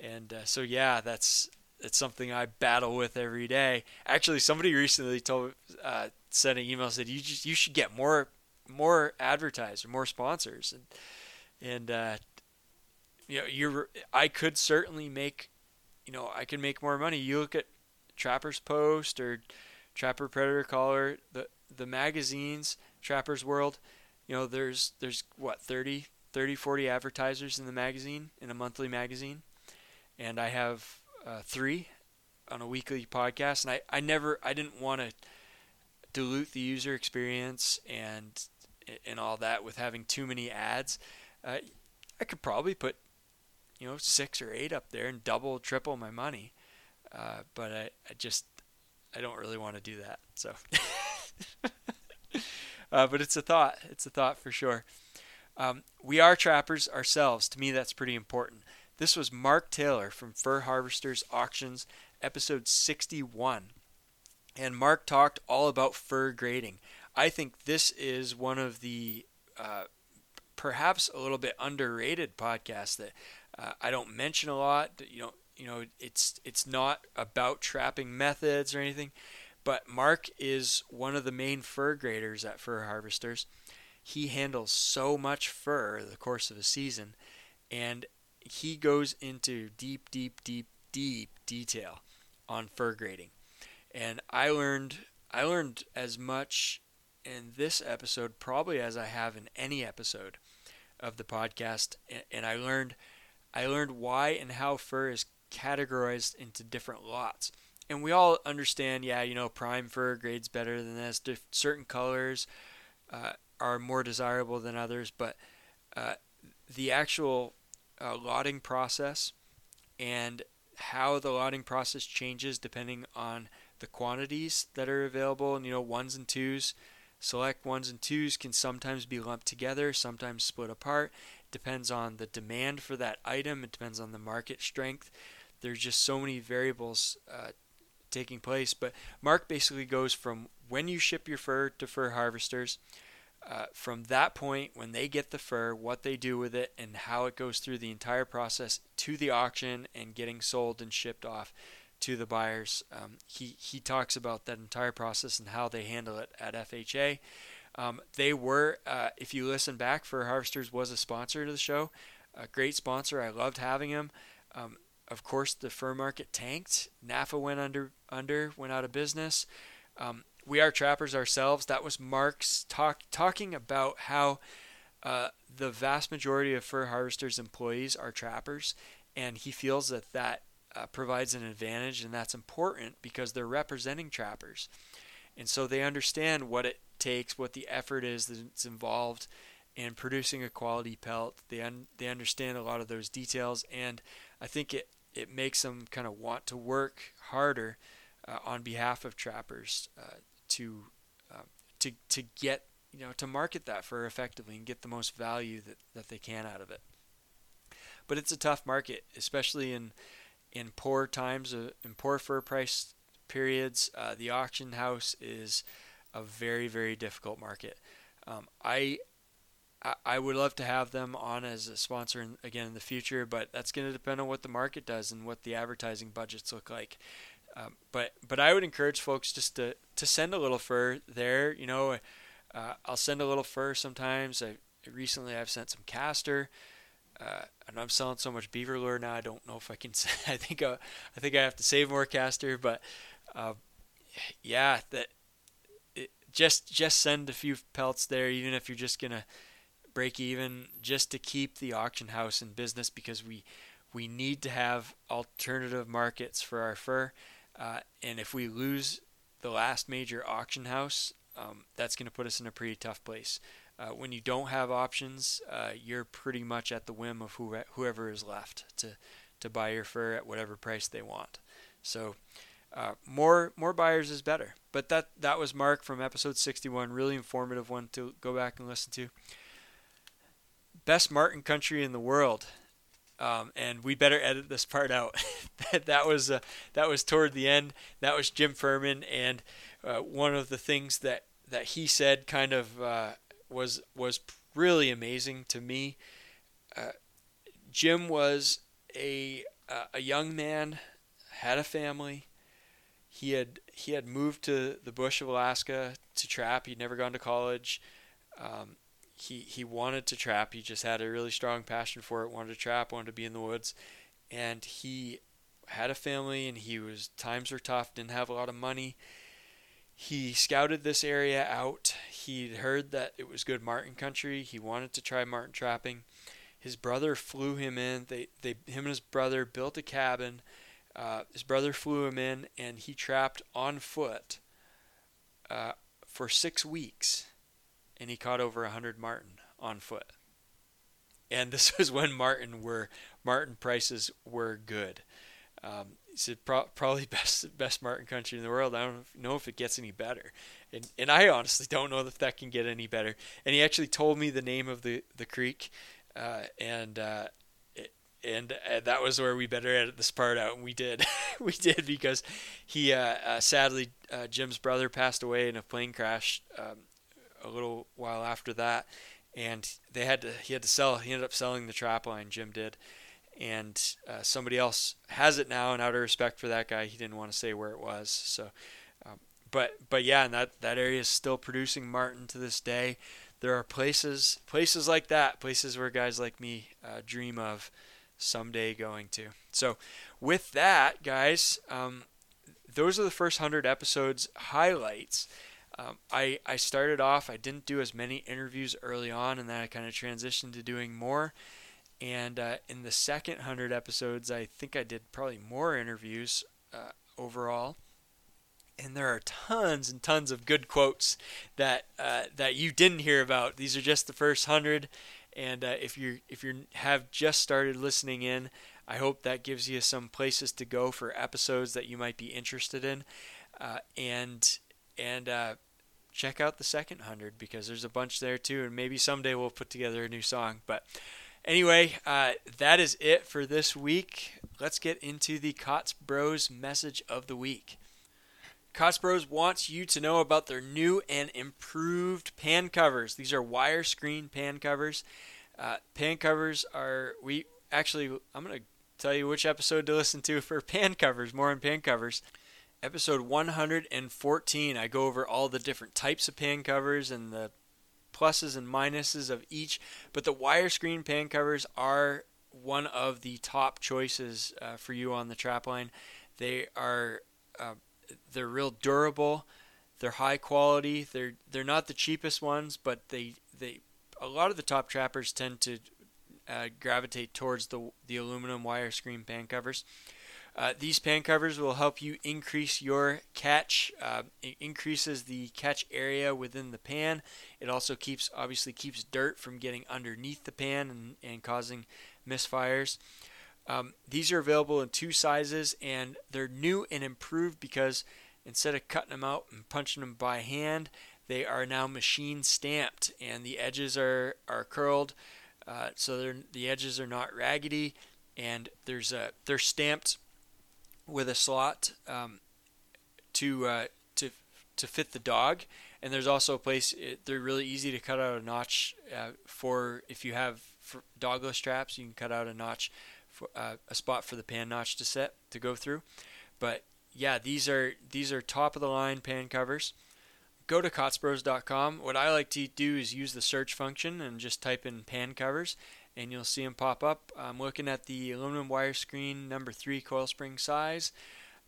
And uh, so, yeah, that's it's something I battle with every day. Actually, somebody recently told uh, sent an email said you just you should get more more advertisers, more sponsors, and and uh, you know you're I could certainly make you know, I can make more money. You look at Trapper's Post or Trapper Predator Caller, the the magazines, Trapper's World, you know, there's there's what 30, 30, 40 advertisers in the magazine in a monthly magazine, and I have uh, three on a weekly podcast, and I I never I didn't want to dilute the user experience and and all that with having too many ads. Uh, I could probably put you know six or eight up there and double triple my money uh, but I, I just I don't really want to do that so uh, but it's a thought it's a thought for sure Um, we are trappers ourselves. To me, that's pretty important. This was Mark Taylor from Fur Harvesters Auctions, episode 61. And Mark talked all about fur grading. I think this is one of the uh, perhaps a little bit underrated podcast that uh, I don't mention a lot. You know, you know, it's it's not about trapping methods or anything, but Mark is one of the main fur graders at Fur Harvesters. He handles so much fur the course of a season, and he goes into deep, deep, deep, deep detail on fur grading. And I learned I learned as much in this episode probably as I have in any episode of the podcast and I learned I learned why and how fur is categorized into different lots. And we all understand, yeah, you know, prime fur grades better than this. certain colors uh, are more desirable than others, but uh, the actual uh, lotting process and how the lotting process changes depending on the quantities that are available. And you know, ones and twos, select ones and twos can sometimes be lumped together, sometimes split apart. It depends on the demand for that item. It depends on the market strength. There's just so many variables uh, taking place. But Mark basically goes from when you ship your fur to fur harvesters uh, from that point, when they get the fur, what they do with it, and how it goes through the entire process to the auction and getting sold and shipped off to the buyers. Um, he, he talks about that entire process and how they handle it at FHA. Um, they were, uh, if you listen back, Fur Harvesters was a sponsor to the show, a great sponsor. I loved having him. Um, of course, the fur market tanked. NAFA went under, under went out of business. Um, we are trappers ourselves. That was Mark's talk talking about how uh, the vast majority of fur harvesters employees are trappers, and he feels that that uh, provides an advantage, and that's important because they're representing trappers, and so they understand what it takes, what the effort is that's involved in producing a quality pelt. They un- they understand a lot of those details, and I think it it makes them kind of want to work harder uh, on behalf of trappers uh, to uh, to to get you know to market that fur effectively and get the most value that, that they can out of it. But it's a tough market, especially in in poor times, uh, in poor fur price periods. Uh, the auction house is a very very difficult market. Um, I I would love to have them on as a sponsor in, again in the future, but that's going to depend on what the market does and what the advertising budgets look like. Um, but but I would encourage folks just to, to send a little fur there. You know, uh, I'll send a little fur sometimes. I recently I've sent some castor. Uh, and I'm selling so much beaver lure now. I don't know if I can. I think uh, I think I have to save more castor, but uh, yeah, that it, just just send a few pelts there, even if you're just gonna break even, just to keep the auction house in business because we we need to have alternative markets for our fur. Uh, and if we lose the last major auction house, um, that's going to put us in a pretty tough place. Uh, when you don't have options, uh, you're pretty much at the whim of who, whoever is left to, to buy your fur at whatever price they want. So uh, more more buyers is better. But that that was Mark from episode 61, really informative one to go back and listen to. Best marten country in the world. Um, and we better edit this part out. that, that was uh, that was toward the end. That was Jim Furman, and uh, one of the things that, that he said kind of uh, was was really amazing to me. Uh, Jim was a uh, a young man, had a family. He had he had moved to the bush of Alaska to trap. He'd never gone to college. Um, he he wanted to trap. He just had a really strong passion for it. Wanted to trap. Wanted to be in the woods, and he had a family. And he was times were tough. Didn't have a lot of money. He scouted this area out. He'd heard that it was good marten country. He wanted to try marten trapping. His brother flew him in. They they him and his brother built a cabin. Uh, his brother flew him in, and he trapped on foot uh, for six weeks and he caught over a hundred marten on foot. And this was when marten were marten prices were good. Um, said Pro- probably best best marten country in the world. I don't know if it gets any better, and and I honestly don't know if that can get any better. And he actually told me the name of the the creek, uh, and uh, and uh, that was where we better edit this part out, and we did, we did because he uh, uh, sadly uh, Jim's brother passed away in a plane crash um, a little while after that, and they had to he had to sell he ended up selling the trap line Jim did, and uh, somebody else has it now, and out of respect for that guy, he didn't want to say where it was, so. Um, but but yeah, and that that area is still producing marten to this day. There are places places like that, places where guys like me uh, dream of someday going to. So, with that, guys, um, those are the first 100 episodes highlights. Um, I, I started off, I didn't do as many interviews early on, and then I kind of transitioned to doing more. And uh, in the second 100 episodes, I think I did probably more interviews uh, overall. And there are tons and tons of good quotes that uh, that you didn't hear about. These are just the first hundred, and uh, if you if you have just started listening in, I hope that gives you some places to go for episodes that you might be interested in, uh, and and uh, check out the second hundred because there's a bunch there too, and maybe someday we'll put together a new song. But anyway, uh, that is it for this week. Let's get into the Kaatz Bros message of the week. Kaatz Bros wants you to know about their new and improved pan covers. These are wire screen pan covers. Uh, pan covers are we actually I'm gonna tell you which episode to listen to for pan covers. More on pan covers. Episode 114. I go over all the different types of pan covers and the pluses and minuses of each. But the wire screen pan covers are one of the top choices uh, for you on the trap line. They are uh, they're real durable. They're high quality. They're they're not the cheapest ones, but they they a lot of the top trappers tend to uh, gravitate towards the the aluminum wire screen pan covers. Uh, these pan covers will help you increase your catch. Uh, it increases the catch area within the pan. It also keeps obviously keeps dirt from getting underneath the pan and, and causing misfires. Um, these are available in two sizes and they're new and improved because instead of cutting them out and punching them by hand, they are now machine stamped and the edges are, are curled uh, so the edges are not raggedy and there's a they're stamped with a slot um, to uh, to to fit the dog and there's also a place it, they're really easy to cut out a notch uh, for if you have dogless traps you can cut out a notch for, uh, a spot for the pan notch to set to go through. But yeah, these are these are top of the line pan covers. Go to kaatzbros.com. What I like to do is use the search function and just type in pan covers, and you'll see them pop up. I'm looking at the aluminum wire screen number three coil spring size.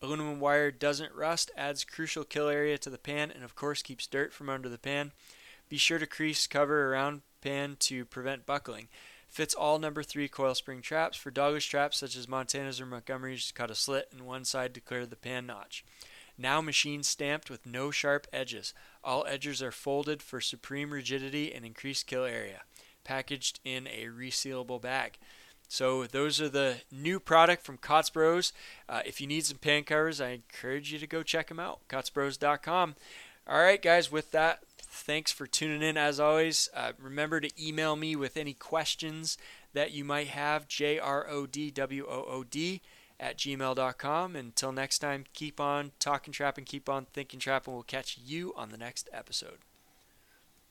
Aluminum wire doesn't rust, adds crucial kill area to the pan, and of course keeps dirt from under the pan. Be sure to crease cover around pan to prevent buckling. Fits all number 3 coil spring traps. For dogless traps such as Montana's or Montgomery's, cut a slit in one side to clear the pan notch. Now machine stamped with no sharp edges. All edges are folded for supreme rigidity and increased kill area. Packaged in a resealable bag. So those are the new product from Kaatz Bros. Uh, if you need some pan covers, I encourage you to go check them out. KaatzBros.com. All right, guys. With that, Thanks for tuning in as always. Uh, remember to email me with any questions that you might have, J R O D W O O D at gmail.com. Until next time, keep on talking trap and keep on thinking trap, and we'll catch you on the next episode.